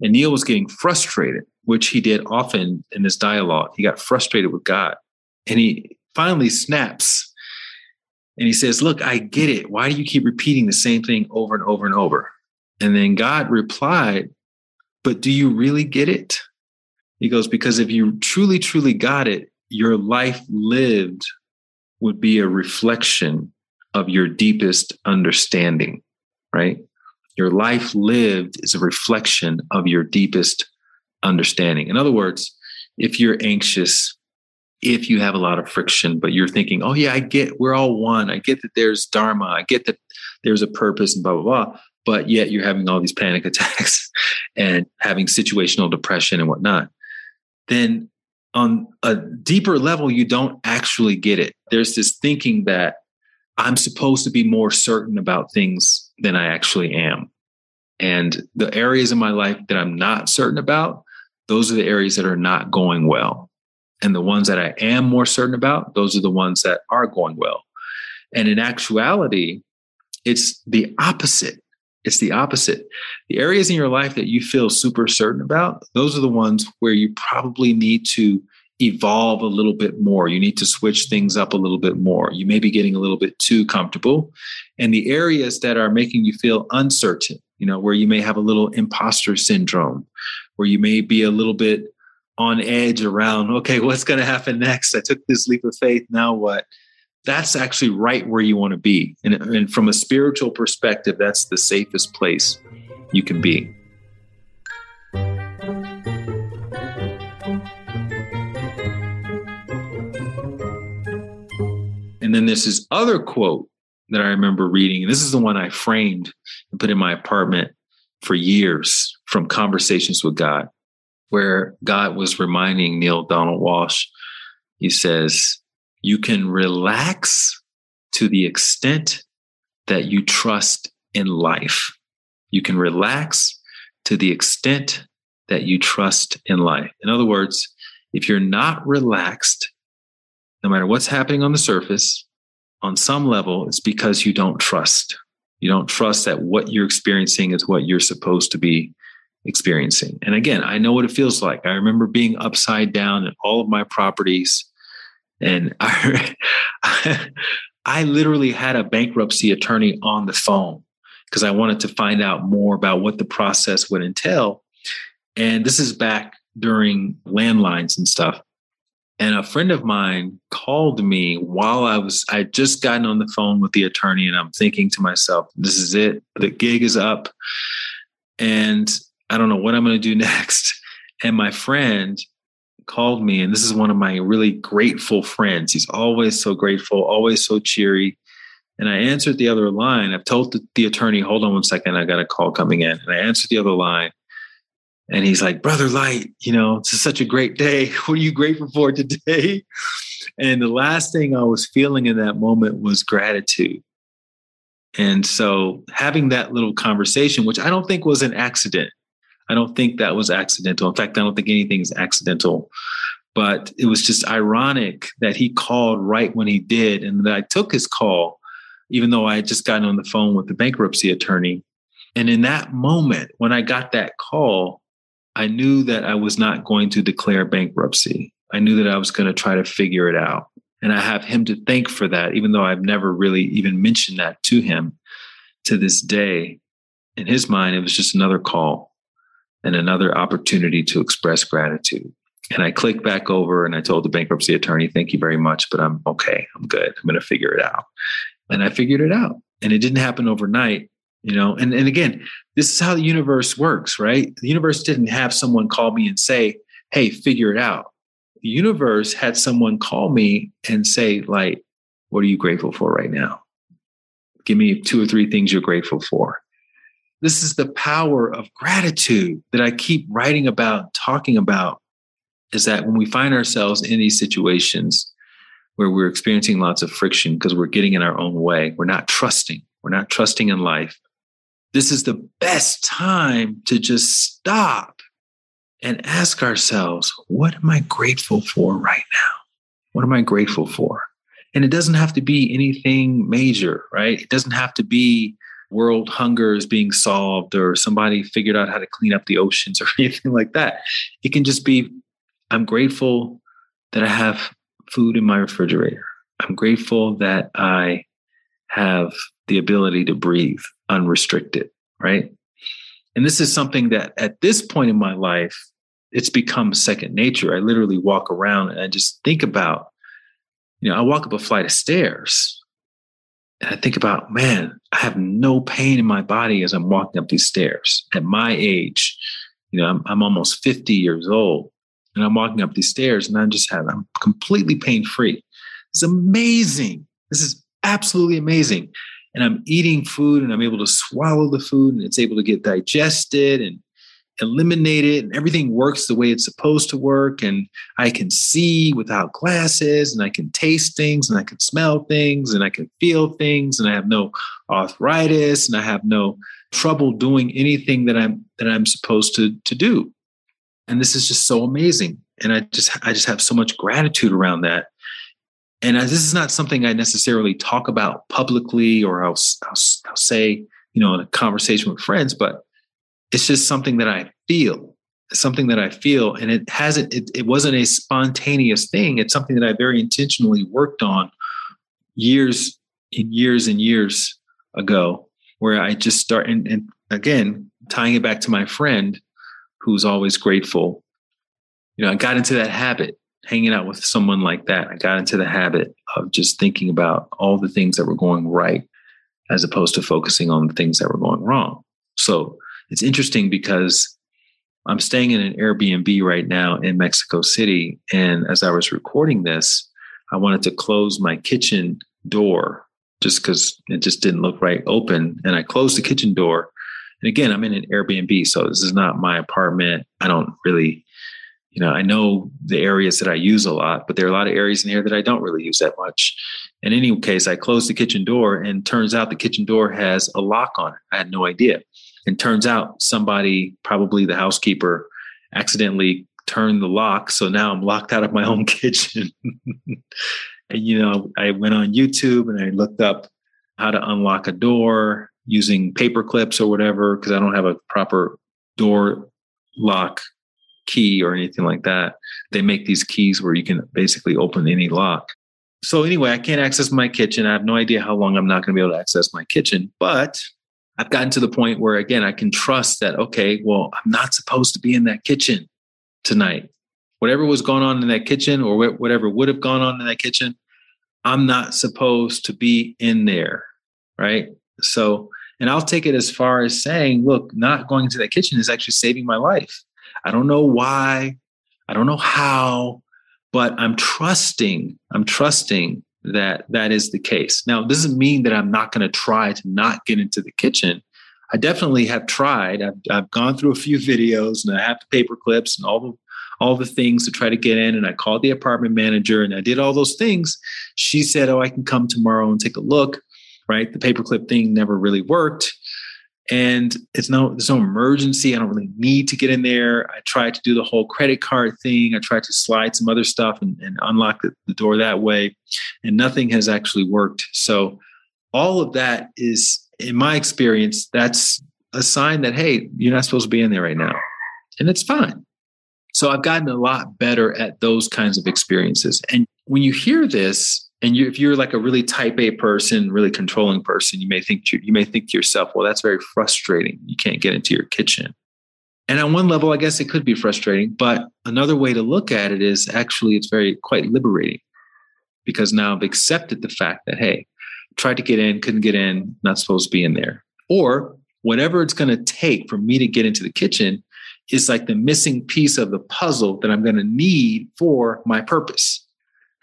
And Neale was getting frustrated, which he did often in this dialogue. He got frustrated with God. And he finally snaps and he says, Look, I get it. Why do you keep repeating the same thing over and over and over? And then God replied, But do you really get it? He goes, Because if you truly, truly got it, your life lived would be a reflection of your deepest understanding, right? Your life lived is a reflection of your deepest understanding. In other words, if you're anxious, if you have a lot of friction, but you're thinking, oh, yeah, I get we're all one. I get that there's Dharma. I get that there's a purpose and blah, blah, blah but yet you're having all these panic attacks and having situational depression and whatnot, then on a deeper level, you don't actually get it. There's this thinking that I'm supposed to be more certain about things than I actually am. And the areas in my life that I'm not certain about, those are the areas that are not going well. And the ones that I am more certain about, those are the ones that are going well. And in actuality, it's the opposite. It's the opposite. The areas in your life that you feel super certain about, those are the ones where you probably need to evolve a little bit more. You need to switch things up a little bit more. You may be getting a little bit too comfortable. And the areas that are making you feel uncertain, you know, where you may have a little imposter syndrome, where you may be a little bit on edge around, okay, what's going to happen next? I took this leap of faith. Now what? That's actually right where you want to be. And, and from a spiritual perspective, that's the safest place you can be. And then there's this other quote that I remember reading. And this is the one I framed and put in my apartment for years from conversations with God, where God was reminding Neale Donald Walsch, he says, you can relax to the extent that you trust in life. You can relax to the extent that you trust in life. In other words, if you're not relaxed, no matter what's happening on the surface, on some level, it's because you don't trust. You don't trust that what you're experiencing is what you're supposed to be experiencing. And again, I know what it feels like. I remember being upside down in all of my properties. And I, I literally had a bankruptcy attorney on the phone because I wanted to find out more about what the process would entail. And this is back during landlines and stuff. And a friend of mine called me while I was, I just gotten on the phone with the attorney, and I'm thinking to myself, this is it. The gig is up. And I don't know what I'm going to do next. And my friend called me, and this is one of my really grateful friends. He's always so grateful, always so cheery. And I answered the other line. I've told the, the attorney, hold on one second, I got a call coming in. And I answered the other line. And he's like, Brother Light, you know, it's such a great day. What are you grateful for today? And the last thing I was feeling in that moment was gratitude. And so having that little conversation, which I don't think was an accident, I don't think that was accidental. In fact, I don't think anything is accidental. But it was just ironic that he called right when he did, and that I took his call, even though I had just gotten on the phone with the bankruptcy attorney. And in that moment, when I got that call, I knew that I was not going to declare bankruptcy. I knew that I was going to try to figure it out. And I have him to thank for that, even though I've never really even mentioned that to him to this day. In his mind, it was just another call and another opportunity to express gratitude. And I clicked back over and I told the bankruptcy attorney, thank you very much, but I'm okay. I'm good. I'm going to figure it out. And I figured it out. And it didn't happen overnight you know and, and again this is how the universe works right the universe didn't have someone call me and say hey figure it out the universe had someone call me and say like what are you grateful for right now give me two or three things you're grateful for this is the power of gratitude that i keep writing about talking about is that when we find ourselves in these situations where we're experiencing lots of friction because we're getting in our own way we're not trusting we're not trusting in life this is the best time to just stop and ask ourselves, what am I grateful for right now? What am I grateful for? And it doesn't have to be anything major, right? It doesn't have to be world hunger is being solved or somebody figured out how to clean up the oceans or anything like that. It can just be I'm grateful that I have food in my refrigerator. I'm grateful that I have the ability to breathe unrestricted, right? And this is something that at this point in my life, it's become second nature. I literally walk around and I just think about, you know, I walk up a flight of stairs and I think about, man, I have no pain in my body as I'm walking up these stairs. At my age, you know, I'm, I'm almost 50 years old and I'm walking up these stairs and I'm just having, I'm completely pain free. It's amazing. This is absolutely amazing and I'm eating food and I'm able to swallow the food and it's able to get digested and eliminated and everything works the way it's supposed to work. And I can see without glasses and I can taste things and I can smell things and I can feel things and I have no arthritis and I have no trouble doing anything that I'm that I'm supposed to to do. And this is just so amazing. And I just I just have so much gratitude around that. And this is not something I necessarily talk about publicly or I'll, I'll, I'll say, you know, in a conversation with friends, but it's just something that I feel. Something that I feel, and it hasn't. It, it wasn't a spontaneous thing. It's something that I very intentionally worked on years and years and years ago, where I just start and, and again tying it back to my friend, who's always grateful. You know, I got into that habit hanging out with someone like that, I got into the habit of just thinking about all the things that were going right as opposed to focusing on the things that were going wrong. So it's interesting because I'm staying in an Airbnb right now in Mexico City. And as I was recording this, I wanted to close my kitchen door just because it just didn't look right open. And I closed the kitchen door. And again, I'm in an Airbnb, so this is not my apartment. I don't really you know, I know the areas that I use a lot, but there are a lot of areas in here that I don't really use that much. In any case, I closed the kitchen door and turns out the kitchen door has a lock on it. I had no idea. And turns out somebody, probably the housekeeper, accidentally turned the lock. So now I'm locked out of my own kitchen. and, you know, I went on YouTube and I looked up how to unlock a door using paper clips or whatever because I don't have a proper door lock key or anything like that. They make these keys where you can basically open any lock. So anyway, I can't access my kitchen. I have no idea how long I'm not going to be able to access my kitchen, but I've gotten to the point where again I can trust that okay, well, I'm not supposed to be in that kitchen tonight. Whatever was going on in that kitchen or whatever would have gone on in that kitchen, I'm not supposed to be in there, right? So, and I'll take it as far as saying, look, not going to that kitchen is actually saving my life. I don't know why, I don't know how, but I'm trusting, I'm trusting that that is the case. Now, doesn't mean that I'm not going to try to not get into the kitchen. I definitely have tried. I've, I've gone through a few videos and I have the paper clips and all the all the things to try to get in. And I called the apartment manager and I did all those things. She said, Oh, I can come tomorrow and take a look. Right. The paperclip thing never really worked. And it's no, there's no emergency. I don't really need to get in there. I tried to do the whole credit card thing. I tried to slide some other stuff and, and unlock the, the door that way. And nothing has actually worked. So all of that is, in my experience, that's a sign that, hey, you're not supposed to be in there right now. And it's fine. So I've gotten a lot better at those kinds of experiences. And when you hear this, and you, if you're like a really type A person, really controlling person, you may think you, you may think to yourself, well, that's very frustrating. You can't get into your kitchen. And on one level, I guess it could be frustrating, but another way to look at it is actually it's very quite liberating because now I've accepted the fact that hey, tried to get in, couldn't get in, not supposed to be in there. Or whatever it's going to take for me to get into the kitchen, is like the missing piece of the puzzle that I'm going to need for my purpose.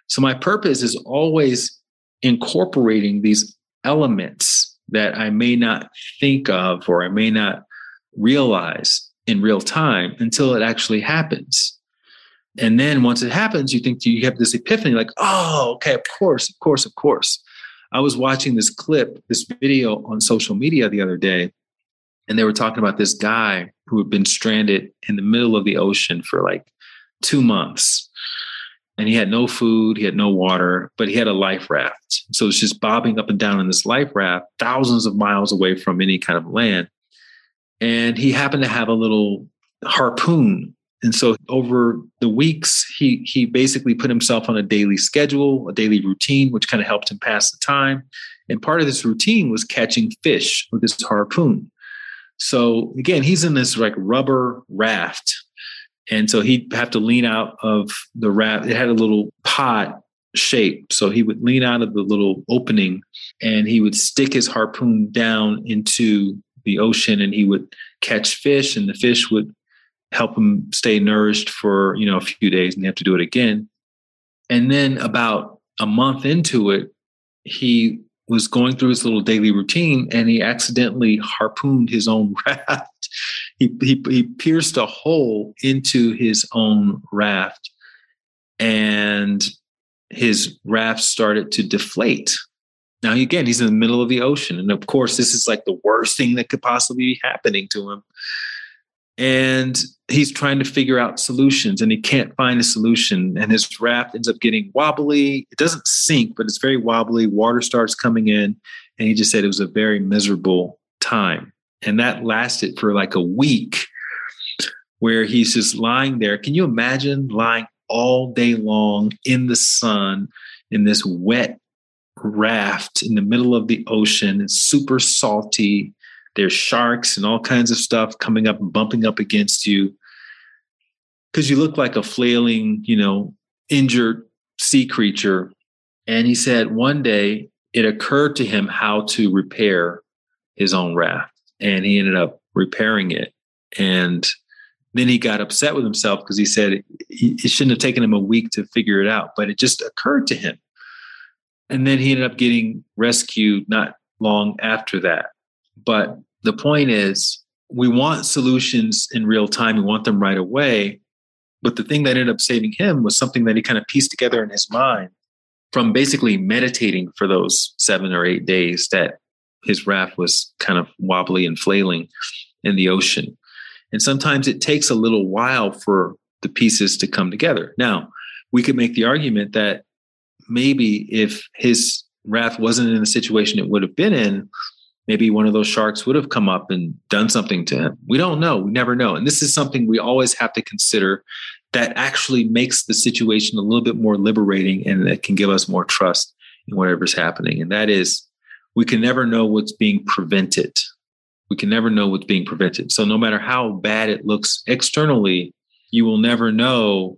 So my purpose is always incorporating these elements that I may not think of or I may not realize in real time until it actually happens. And then once it happens, you think you have this epiphany like, oh, okay, of course, of course, of course. I was watching this clip, this video on social media the other day, and they were talking about this guy who had been stranded in the middle of the ocean for like two months. And he had no food, he had no water, but he had a life raft. So it's just bobbing up and down in this life raft, thousands of miles away from any kind of land. And he happened to have a little harpoon. And so over the weeks, he he basically put himself on a daily schedule, a daily routine, which kind of helped him pass the time. And part of this routine was catching fish with this harpoon. So again, he's in this like rubber raft. And so he'd have to lean out of the raft. It had a little pot shape. So he would lean out of the little opening and he would stick his harpoon down into the ocean and he would catch fish and the fish would help him stay nourished for, you know, a few days and he have to do it again. And then about a month into it, he was going through his little daily routine and he accidentally harpooned his own raft. He, he, he pierced a hole into his own raft and his raft started to deflate. Now, again, he's in the middle of the ocean. And of course, this is like the worst thing that could possibly be happening to him. And he's trying to figure out solutions and he can't find a solution and his raft ends up getting wobbly it doesn't sink but it's very wobbly water starts coming in and he just said it was a very miserable time and that lasted for like a week where he's just lying there. Can you imagine lying all day long in the sun in this wet raft in the middle of the ocean? It's super salty. There's sharks and all kinds of stuff coming up and bumping up against you. Because you look like a flailing, you know, injured sea creature. And he said one day it occurred to him how to repair his own raft, and he ended up repairing it. And then he got upset with himself because he said it shouldn't have taken him a week to figure it out, but it just occurred to him. And then he ended up getting rescued not long after that. But the point is, we want solutions in real time. We want them right away. But the thing that ended up saving him was something that he kind of pieced together in his mind from basically meditating for those seven or eight days that his raft was kind of wobbly and flailing in the ocean. And sometimes it takes a little while for the pieces to come together. Now, we could make the argument that maybe if his raft wasn't in the situation it would have been in, maybe one of those sharks would have come up and done something to him. We don't know. We never know. And this is something we always have to consider that actually makes the situation a little bit more liberating and that can give us more trust in whatever's happening. And that is, we can never know what's being prevented. We can never know what's being prevented. So, no matter how bad it looks externally, you will never know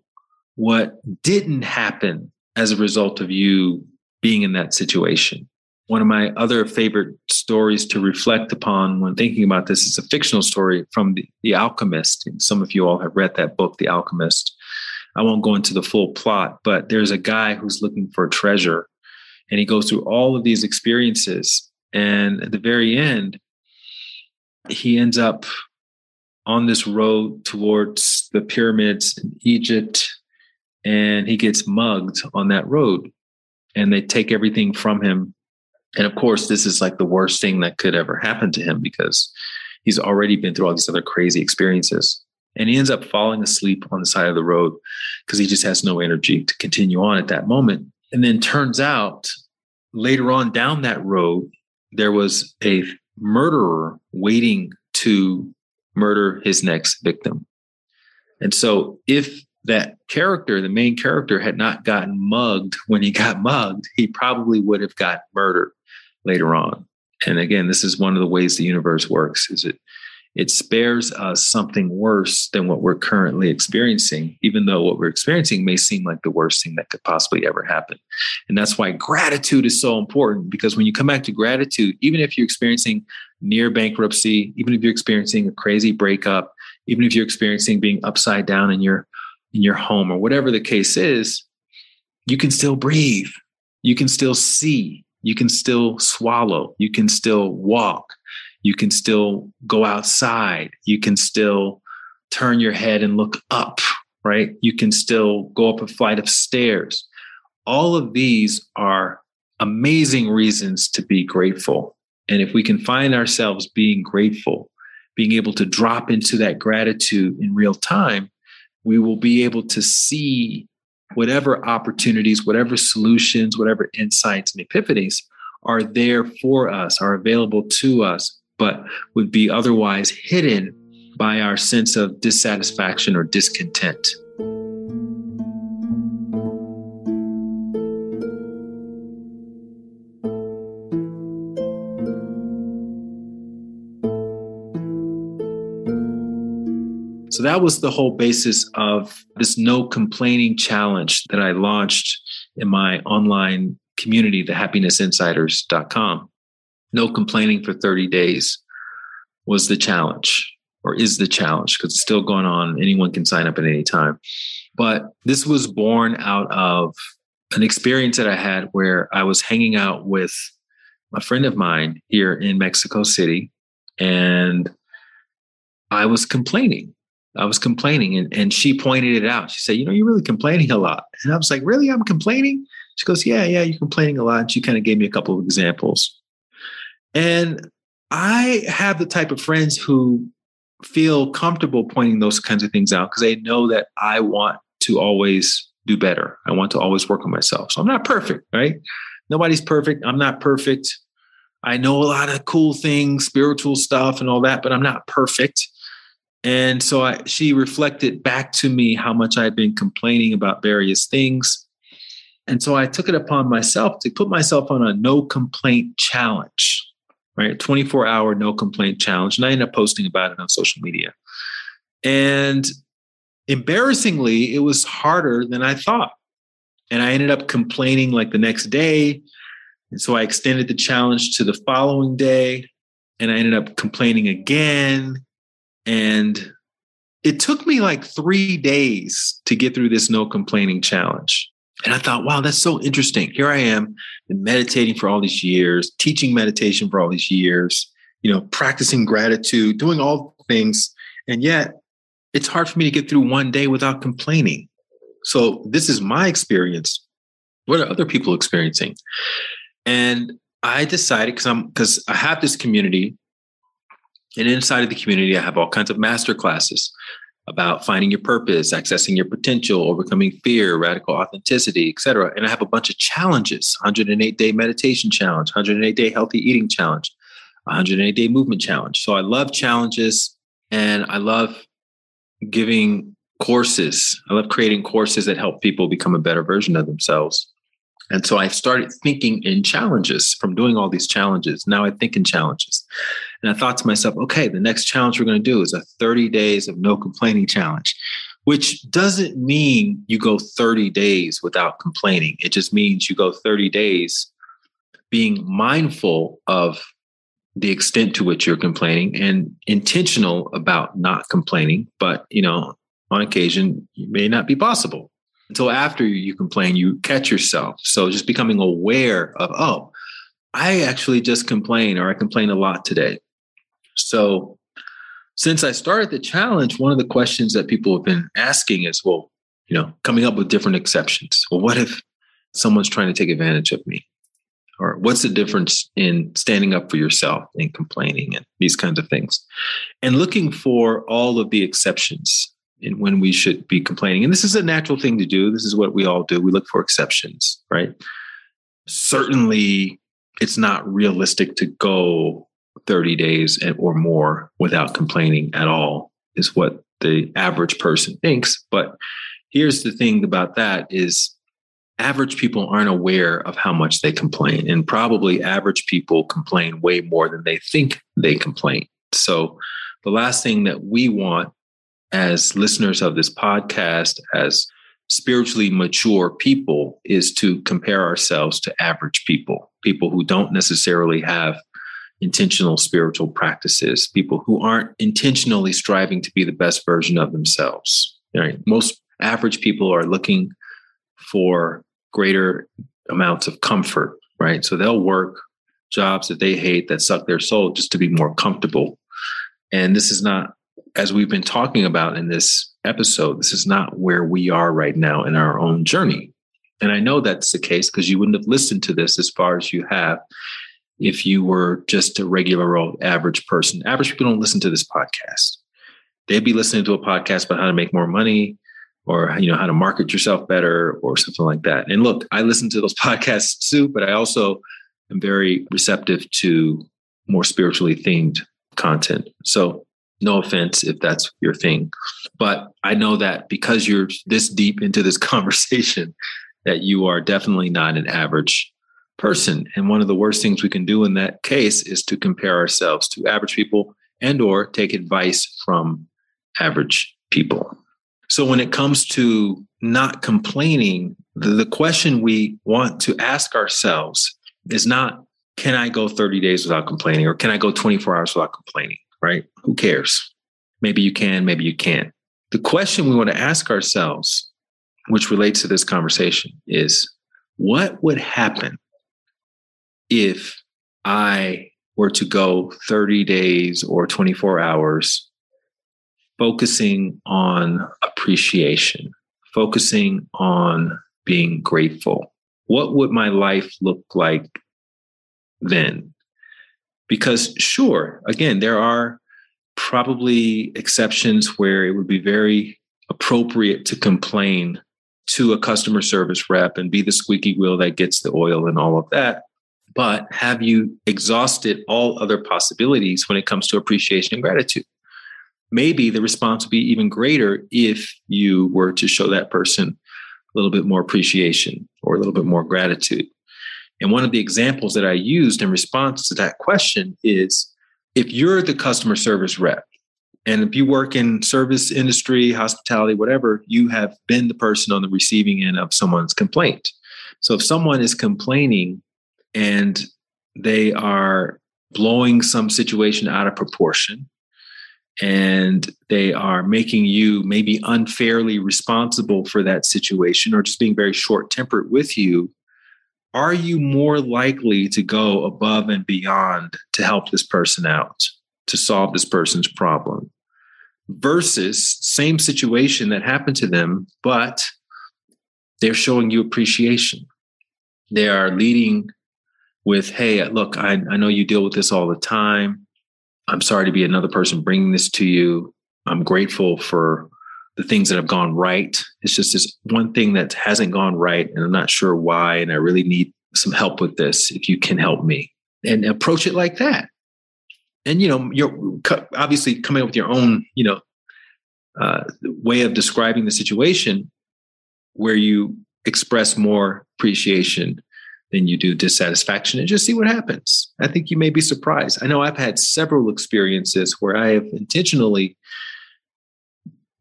what didn't happen as a result of you being in that situation. One of my other favorite stories to reflect upon when thinking about this is a fictional story from The, the Alchemist. Some of you all have read that book, The Alchemist. I won't go into the full plot, but there's a guy who's looking for treasure and he goes through all of these experiences. And at the very end, he ends up on this road towards the pyramids in Egypt and he gets mugged on that road and they take everything from him and of course, this is like the worst thing that could ever happen to him because he's already been through all these other crazy experiences. And he ends up falling asleep on the side of the road because he just has no energy to continue on at that moment. And then turns out later on down that road, there was a murderer waiting to murder his next victim. And so if that character, the main character, had not gotten mugged when he got mugged, he probably would have got murdered later on. And again, this is one of the ways the universe works is it it spares us something worse than what we're currently experiencing, even though what we're experiencing may seem like the worst thing that could possibly ever happen. And that's why gratitude is so important because when you come back to gratitude, even if you're experiencing near bankruptcy, even if you're experiencing a crazy breakup, even if you're experiencing being upside down in your in your home or whatever the case is, you can still breathe. You can still see. You can still swallow. You can still walk. You can still go outside. You can still turn your head and look up, right? You can still go up a flight of stairs. All of these are amazing reasons to be grateful. And if we can find ourselves being grateful, being able to drop into that gratitude in real time, we will be able to see whatever opportunities, whatever solutions, whatever insights and epiphanies are there for us, are available to us, but would be otherwise hidden by our sense of dissatisfaction or discontent. So that was the whole basis of this no complaining challenge that I launched in my online community, the happinessinsiders.com. No complaining for 30 days was the challenge or is the challenge because it's still going on. Anyone can sign up at any time. But this was born out of an experience that I had where I was hanging out with a friend of mine here in Mexico City and I was complaining I was complaining and, and she pointed it out. She said, You know, you're really complaining a lot. And I was like, Really? I'm complaining? She goes, Yeah, yeah, you're complaining a lot. And she kind of gave me a couple of examples. And I have the type of friends who feel comfortable pointing those kinds of things out because they know that I want to always do better. I want to always work on myself. So I'm not perfect, right? Nobody's perfect. I'm not perfect. I know a lot of cool things, spiritual stuff and all that, but I'm not perfect. And so I, she reflected back to me how much I had been complaining about various things. And so I took it upon myself to put myself on a no complaint challenge, right? 24 hour no complaint challenge. And I ended up posting about it on social media. And embarrassingly, it was harder than I thought. And I ended up complaining like the next day. And so I extended the challenge to the following day. And I ended up complaining again and it took me like three days to get through this no complaining challenge. And I thought, wow, that's so interesting. Here I am, meditating for all these years, teaching meditation for all these years, you know, practicing gratitude, doing all things. And yet it's hard for me to get through one day without complaining. So this is my experience. What are other people experiencing? And I decided because I'm because I have this community and inside of the community, I have all kinds of master classes about finding your purpose, accessing your potential, overcoming fear, radical authenticity, etc. And I have a bunch of challenges 108 day meditation challenge, 108 day healthy eating challenge, 108 day movement challenge. So I love challenges and I love giving courses. I love creating courses that help people become a better version of themselves. And so I started thinking in challenges from doing all these challenges. Now I think in challenges. And I thought to myself, okay, the next challenge we're going to do is a 30 days of no complaining challenge, which doesn't mean you go 30 days without complaining. It just means you go 30 days being mindful of the extent to which you're complaining and intentional about not complaining. But, you know, on occasion, it may not be possible until after you complain, you catch yourself. So just becoming aware of, oh, I actually just complain or I complain a lot today. So since I started the challenge, one of the questions that people have been asking is, well, you know, coming up with different exceptions. Well, what if someone's trying to take advantage of me? Or what's the difference in standing up for yourself and complaining and these kinds of things? And looking for all of the exceptions in when we should be complaining. And this is a natural thing to do. This is what we all do. We look for exceptions, right? Certainly, it's not realistic to go 30 days or more without complaining at all, is what the average person thinks. But here's the thing about that is average people aren't aware of how much they complain and probably average people complain way more than they think they complain so the last thing that we want as listeners of this podcast, as spiritually mature people, is to compare ourselves to average people, people who don't necessarily have intentional spiritual practices, people who aren't intentionally striving to be the best version of themselves. Right? Most average people are looking for greater amounts of comfort, right? So they'll work jobs that they hate that suck their soul just to be more comfortable. And this is not as we've been talking about in this episode, this is not where we are right now in our own journey. And I know that's the case because you wouldn't have listened to this as far as you have if you were just a regular old average person. Average people don't listen to this podcast. They'd be listening to a podcast about how to make more money or you know how to market yourself better or something like that. And look, I listen to those podcasts too, but I also am very receptive to more spiritually themed content. So no offense if that's your thing. But I know that because you're this deep into this conversation, that you are definitely not an average person. And one of the worst things we can do in that case is to compare ourselves to average people and or take advice from average people. So when it comes to not complaining, the, the question we want to ask ourselves is not, can I go 30 days without complaining or can I go 24 hours without complaining? Right? Who cares? Maybe you can, maybe you can't. The question we want to ask ourselves, which relates to this conversation, is what would happen if I were to go 30 days or 24 hours focusing on appreciation, focusing on being grateful? What would my life look like then? Because, sure, again, there are probably exceptions where it would be very appropriate to complain to a customer service rep and be the squeaky wheel that gets the oil and all of that. But have you exhausted all other possibilities when it comes to appreciation and gratitude? Maybe the response would be even greater if you were to show that person a little bit more appreciation or a little bit more gratitude. And one of the examples that I used in response to that question is if you're the customer service rep, and if you work in service industry, hospitality, whatever, you have been the person on the receiving end of someone's complaint. So if someone is complaining and they are blowing some situation out of proportion and they are making you maybe unfairly responsible for that situation or just being very short tempered with you, are you more likely to go above and beyond to help this person out, to solve this person's problem? Versus same situation that happened to them, but they're showing you appreciation. They are leading with, hey, look, I, I know you deal with this all the time. I'm sorry to be another person bringing this to you. I'm grateful for the things that have gone right. It's just this one thing that hasn't gone right, and I'm not sure why. And I really need some help with this. If you can help me, and approach it like that. and you know, you're obviously coming up with your own, you know, uh, way of describing the situation where you express more appreciation than you do dissatisfaction and just see what happens. I think you may be surprised. I know I've had several experiences where I have intentionally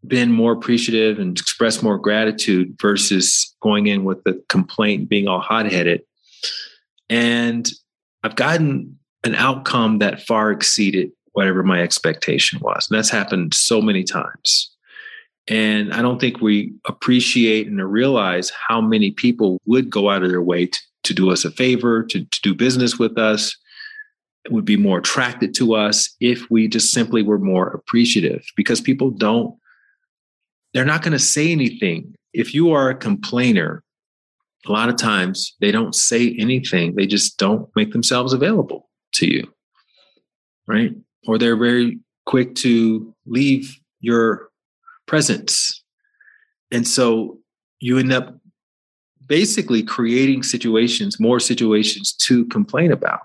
been more appreciative and expressed more gratitude versus going in with the complaint, being all hot headed. And I've gotten an outcome that far exceeded whatever my expectation was. And that's happened so many times. And I don't think we appreciate and realize how many people would go out of their way to, to do us a favor, to, to do business with us, would be more attracted to us if we just simply were more appreciative because people don't, they're not going to say anything. If you are a complainer, a lot of times they don't say anything, they just don't make themselves available to you, right? Or they're very quick to leave your presence. And so you end up basically creating situations, more situations to complain about,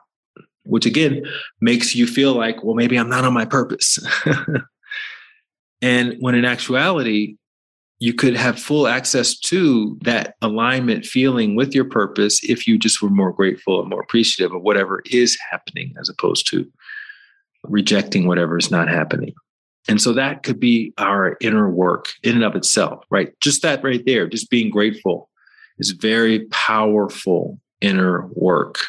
which again makes you feel like, well, maybe I'm not on my purpose. and when in actuality, you could have full access to that alignment feeling with your purpose if you just were more grateful and more appreciative of whatever is happening as opposed to rejecting whatever is not happening. And so that could be our inner work in and of itself, right? Just that right there, just being grateful is very powerful inner work.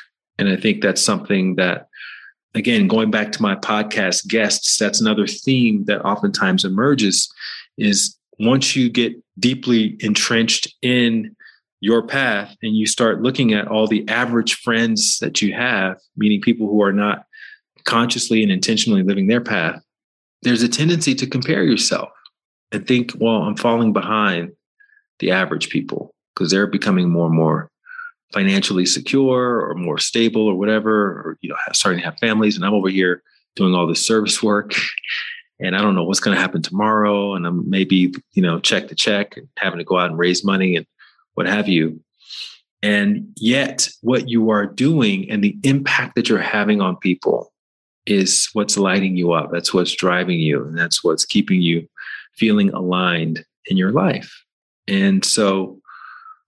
And I think that's something that, again, going back to my podcast guests, that's another theme that oftentimes emerges is once you get deeply entrenched in your path and you start looking at all the average friends that you have, meaning people who are not consciously and intentionally living their path, there's a tendency to compare yourself and think, well, I'm falling behind the average people because they're becoming more and more financially secure or more stable or whatever, or you know, starting to have families, and I'm over here doing all this service work, and I don't know what's going to happen tomorrow, and I'm maybe you know check to check, having to go out and raise money and what have you. And yet, what you are doing and the impact that you're having on people is what's lighting you up. That's what's driving you. And that's what's keeping you feeling aligned in your life. And so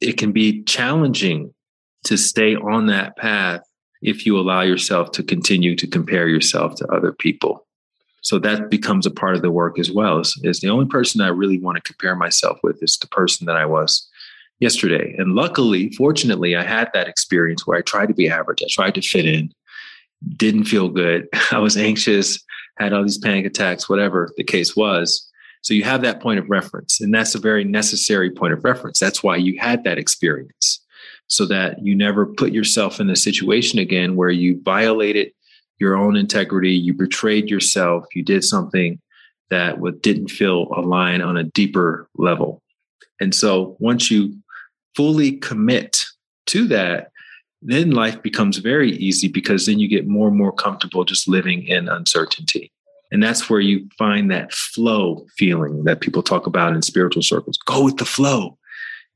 it can be challenging to stay on that path if you allow yourself to continue to compare yourself to other people. So that becomes a part of the work as well. Is, is the only person I really want to compare myself with is the person that I was yesterday. And luckily, fortunately, I had that experience where I tried to be average. I tried to fit in didn't feel good. I was anxious, had all these panic attacks, whatever the case was. So you have that point of reference, and that's a very necessary point of reference. That's why you had that experience, so that you never put yourself in a situation again where you violated your own integrity, you betrayed yourself, you did something that didn't feel aligned on a deeper level. And so once you fully commit to that, then life becomes very easy because then you get more and more comfortable just living in uncertainty. And that's where you find that flow feeling that people talk about in spiritual circles. Go with the flow.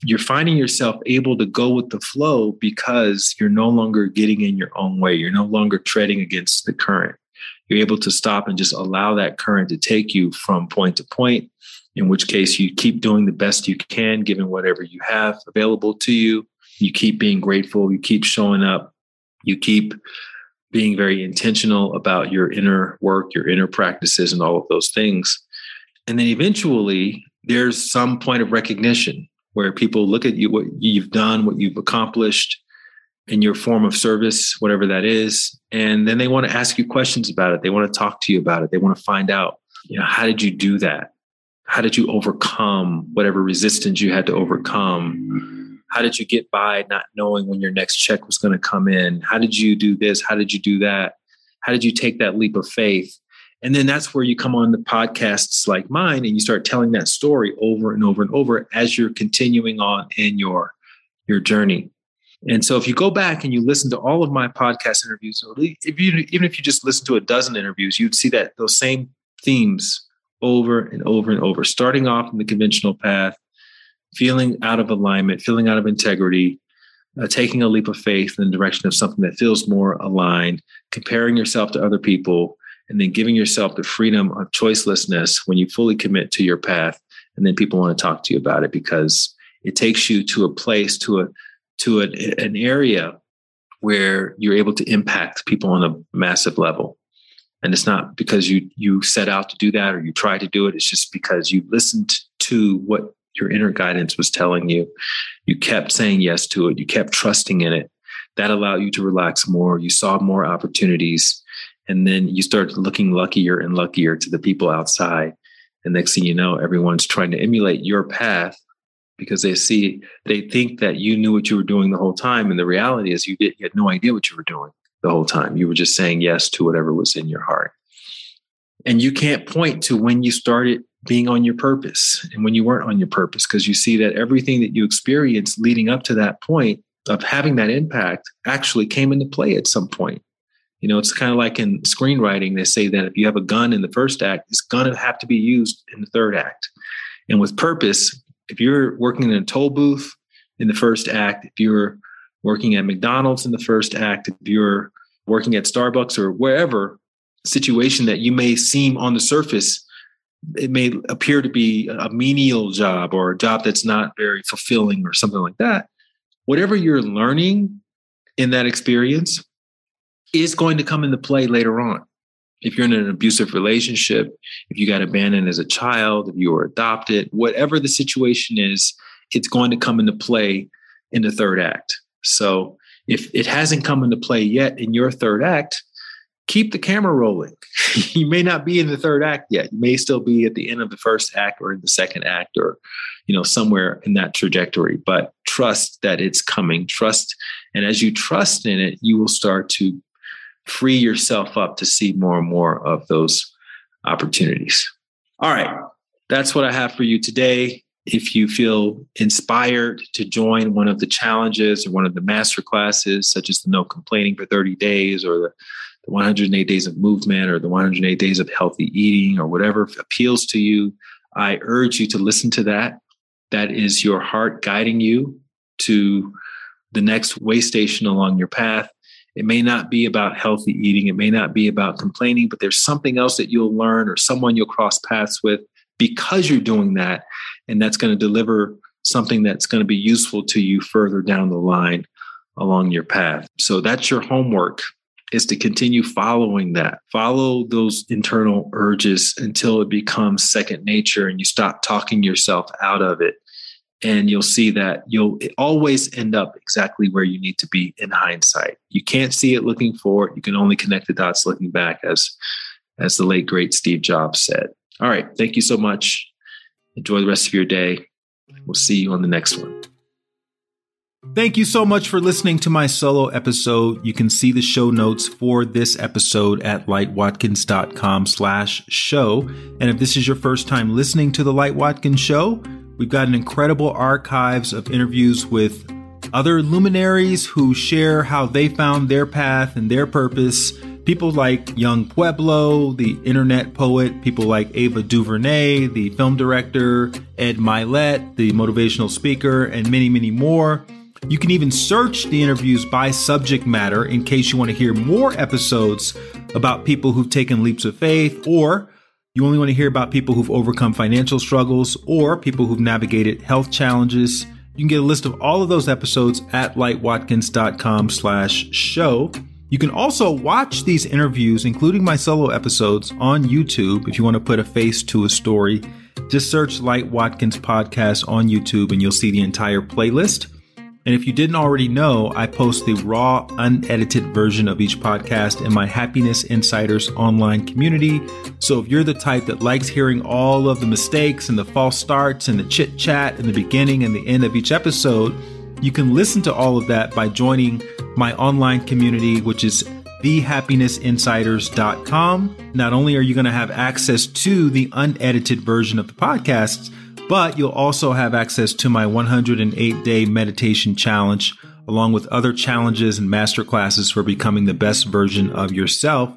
You're finding yourself able to go with the flow because you're no longer getting in your own way. You're no longer treading against the current. You're able to stop and just allow that current to take you from point to point, in which case you keep doing the best you can, given whatever you have available to you you keep being grateful, you keep showing up, you keep being very intentional about your inner work, your inner practices, and all of those things. And then eventually, there's some point of recognition where people look at you, what you've done, what you've accomplished in your form of service, whatever that is. And then they want to ask you questions about it. They want to talk to you about it. They want to find out, you know, how did you do that? How did you overcome whatever resistance you had to overcome? How did you get by not knowing when your next check was going to come in? How did you do this? How did you do that? How did you take that leap of faith? And then that's where you come on the podcasts like mine and you start telling that story over and over and over as you're continuing on in your your journey. And so if you go back and you listen to all of my podcast interviews, if you, even if you just listen to a dozen interviews, you'd see that those same themes over and over and over, starting off in the conventional path, feeling out of alignment, feeling out of integrity, uh, taking a leap of faith in the direction of something that feels more aligned, comparing yourself to other people, and then giving yourself the freedom of choicelessness when you fully commit to your path. And then people want to talk to you about it because it takes you to a place, to a to a, an area where you're able to impact people on a massive level. And it's not because you you set out to do that or you try to do it. It's just because you listened to what your inner guidance was telling you. You kept saying yes to it. You kept trusting in it. That allowed you to relax more. You saw more opportunities. And then you start looking luckier and luckier to the people outside. And next thing you know, everyone's trying to emulate your path because they see, they think that you knew what you were doing the whole time. And the reality is you, did, you had no idea what you were doing the whole time. You were just saying yes to whatever was in your heart. And you can't point to when you started being on your purpose and when you weren't on your purpose because you see that everything that you experienced leading up to that point of having that impact actually came into play at some point. You know, it's kind of like in screenwriting, they say that if you have a gun in the first act, it's going to have to be used in the third act. And with purpose, if you're working in a toll booth in the first act, if you're working at McDonald's in the first act, if you're working at Starbucks or wherever situation that you may seem on the surface, it may appear to be a menial job or a job that's not very fulfilling or something like that. Whatever you're learning in that experience is going to come into play later on. If you're in an abusive relationship, if you got abandoned as a child, if you were adopted, whatever the situation is, it's going to come into play in the third act. So if it hasn't come into play yet in your third act, keep the camera rolling. you may not be in the third act yet. You may still be at the end of the first act or in the second act or you know somewhere in that trajectory, but trust that it's coming. Trust and as you trust in it, you will start to free yourself up to see more and more of those opportunities. All right. That's what I have for you today. If you feel inspired to join one of the challenges or one of the master classes, such as the no complaining for 30 days or the, the 108 days of movement or the 108 days of healthy eating or whatever appeals to you, I urge you to listen to that. That is your heart guiding you to the next way station along your path. It may not be about healthy eating. It may not be about complaining, but there's something else that you'll learn or someone you'll cross paths with because you're doing that. And that's going to deliver something that's going to be useful to you further down the line along your path. So that's your homework is to continue following that. Follow those internal urges until it becomes second nature and you stop talking yourself out of it and you'll see that you'll always end up exactly where you need to be in hindsight. You can't see it looking forward. You can only connect the dots looking back, as as the late great Steve Jobs said. All right, thank you so much. Enjoy the rest of your day. We'll see you on the next one. Thank you so much for listening to my solo episode. You can see the show notes for this episode at lightwatkins.com slash show. And if this is your first time listening to the Light Watkins show, We've got an incredible archives of interviews with other luminaries who share how they found their path and their purpose. People like Yung Pueblo, the internet poet, people like Ava DuVernay, the film director, Ed Mylett, the motivational speaker, and many, many more. You can even search the interviews by subject matter in case you want to hear more episodes about people who've taken leaps of faith or you only want to hear about people who've overcome financial struggles or people who've navigated health challenges. You can get a list of all of those episodes at lightwatkins.com slash show. You can also watch these interviews, including my solo episodes, on YouTube if you want to put a face to a story. Just search Light Watkins Podcast on YouTube and you'll see the entire playlist. And if you didn't already know, I post the raw, unedited version of each podcast in my Happiness Insiders online community. So if you're the type that likes hearing all of the mistakes and the false starts and the chit chat in the beginning and the end of each episode, you can listen to all of that by joining my online community, which is thehappinessinsiders.com. Not only are you going to have access to the unedited version of the podcasts, but you'll also have access to my 108 day meditation challenge, along with other challenges and masterclasses for becoming the best version of yourself.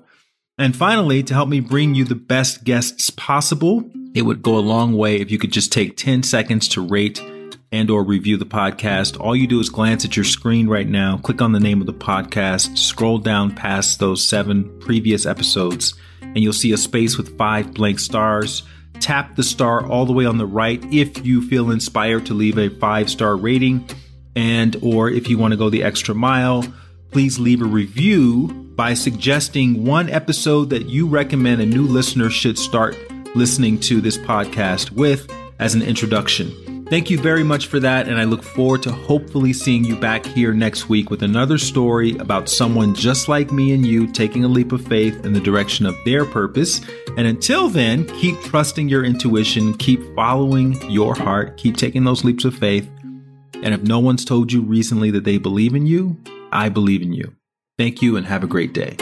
And finally, to help me bring you the best guests possible, it would go a long way if you could just take 10 seconds to rate and or review the podcast, all you do is glance at your screen right now, click on the name of the podcast, scroll down past those seven previous episodes, and you'll see a space with five blank stars. Tap the star all the way on the right if you feel inspired to leave a five star rating and or if you want to go the extra mile, please leave a review by suggesting one episode that you recommend a new listener should start listening to this podcast with as an introduction. Thank you very much for that, and I look forward to hopefully seeing you back here next week with another story about someone just like me and you taking a leap of faith in the direction of their purpose. And until then, keep trusting your intuition, keep following your heart, keep taking those leaps of faith. And if no one's told you recently that they believe in you, I believe in you. Thank you and have a great day.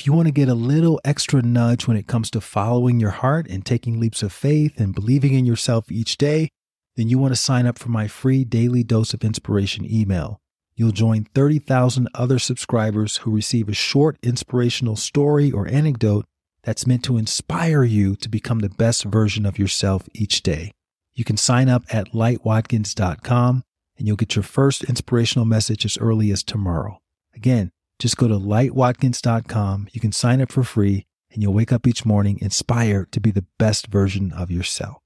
If you want to get a little extra nudge when it comes to following your heart and taking leaps of faith and believing in yourself each day, then you want to sign up for my free daily dose of inspiration email. You'll join 30,000 other subscribers who receive a short inspirational story or anecdote that's meant to inspire you to become the best version of yourself each day. You can sign up at lightwatkins.com and you'll get your first inspirational message as early as tomorrow. Again, just go to lightwatkins.com. You can sign up for free and you'll wake up each morning inspired to be the best version of yourself.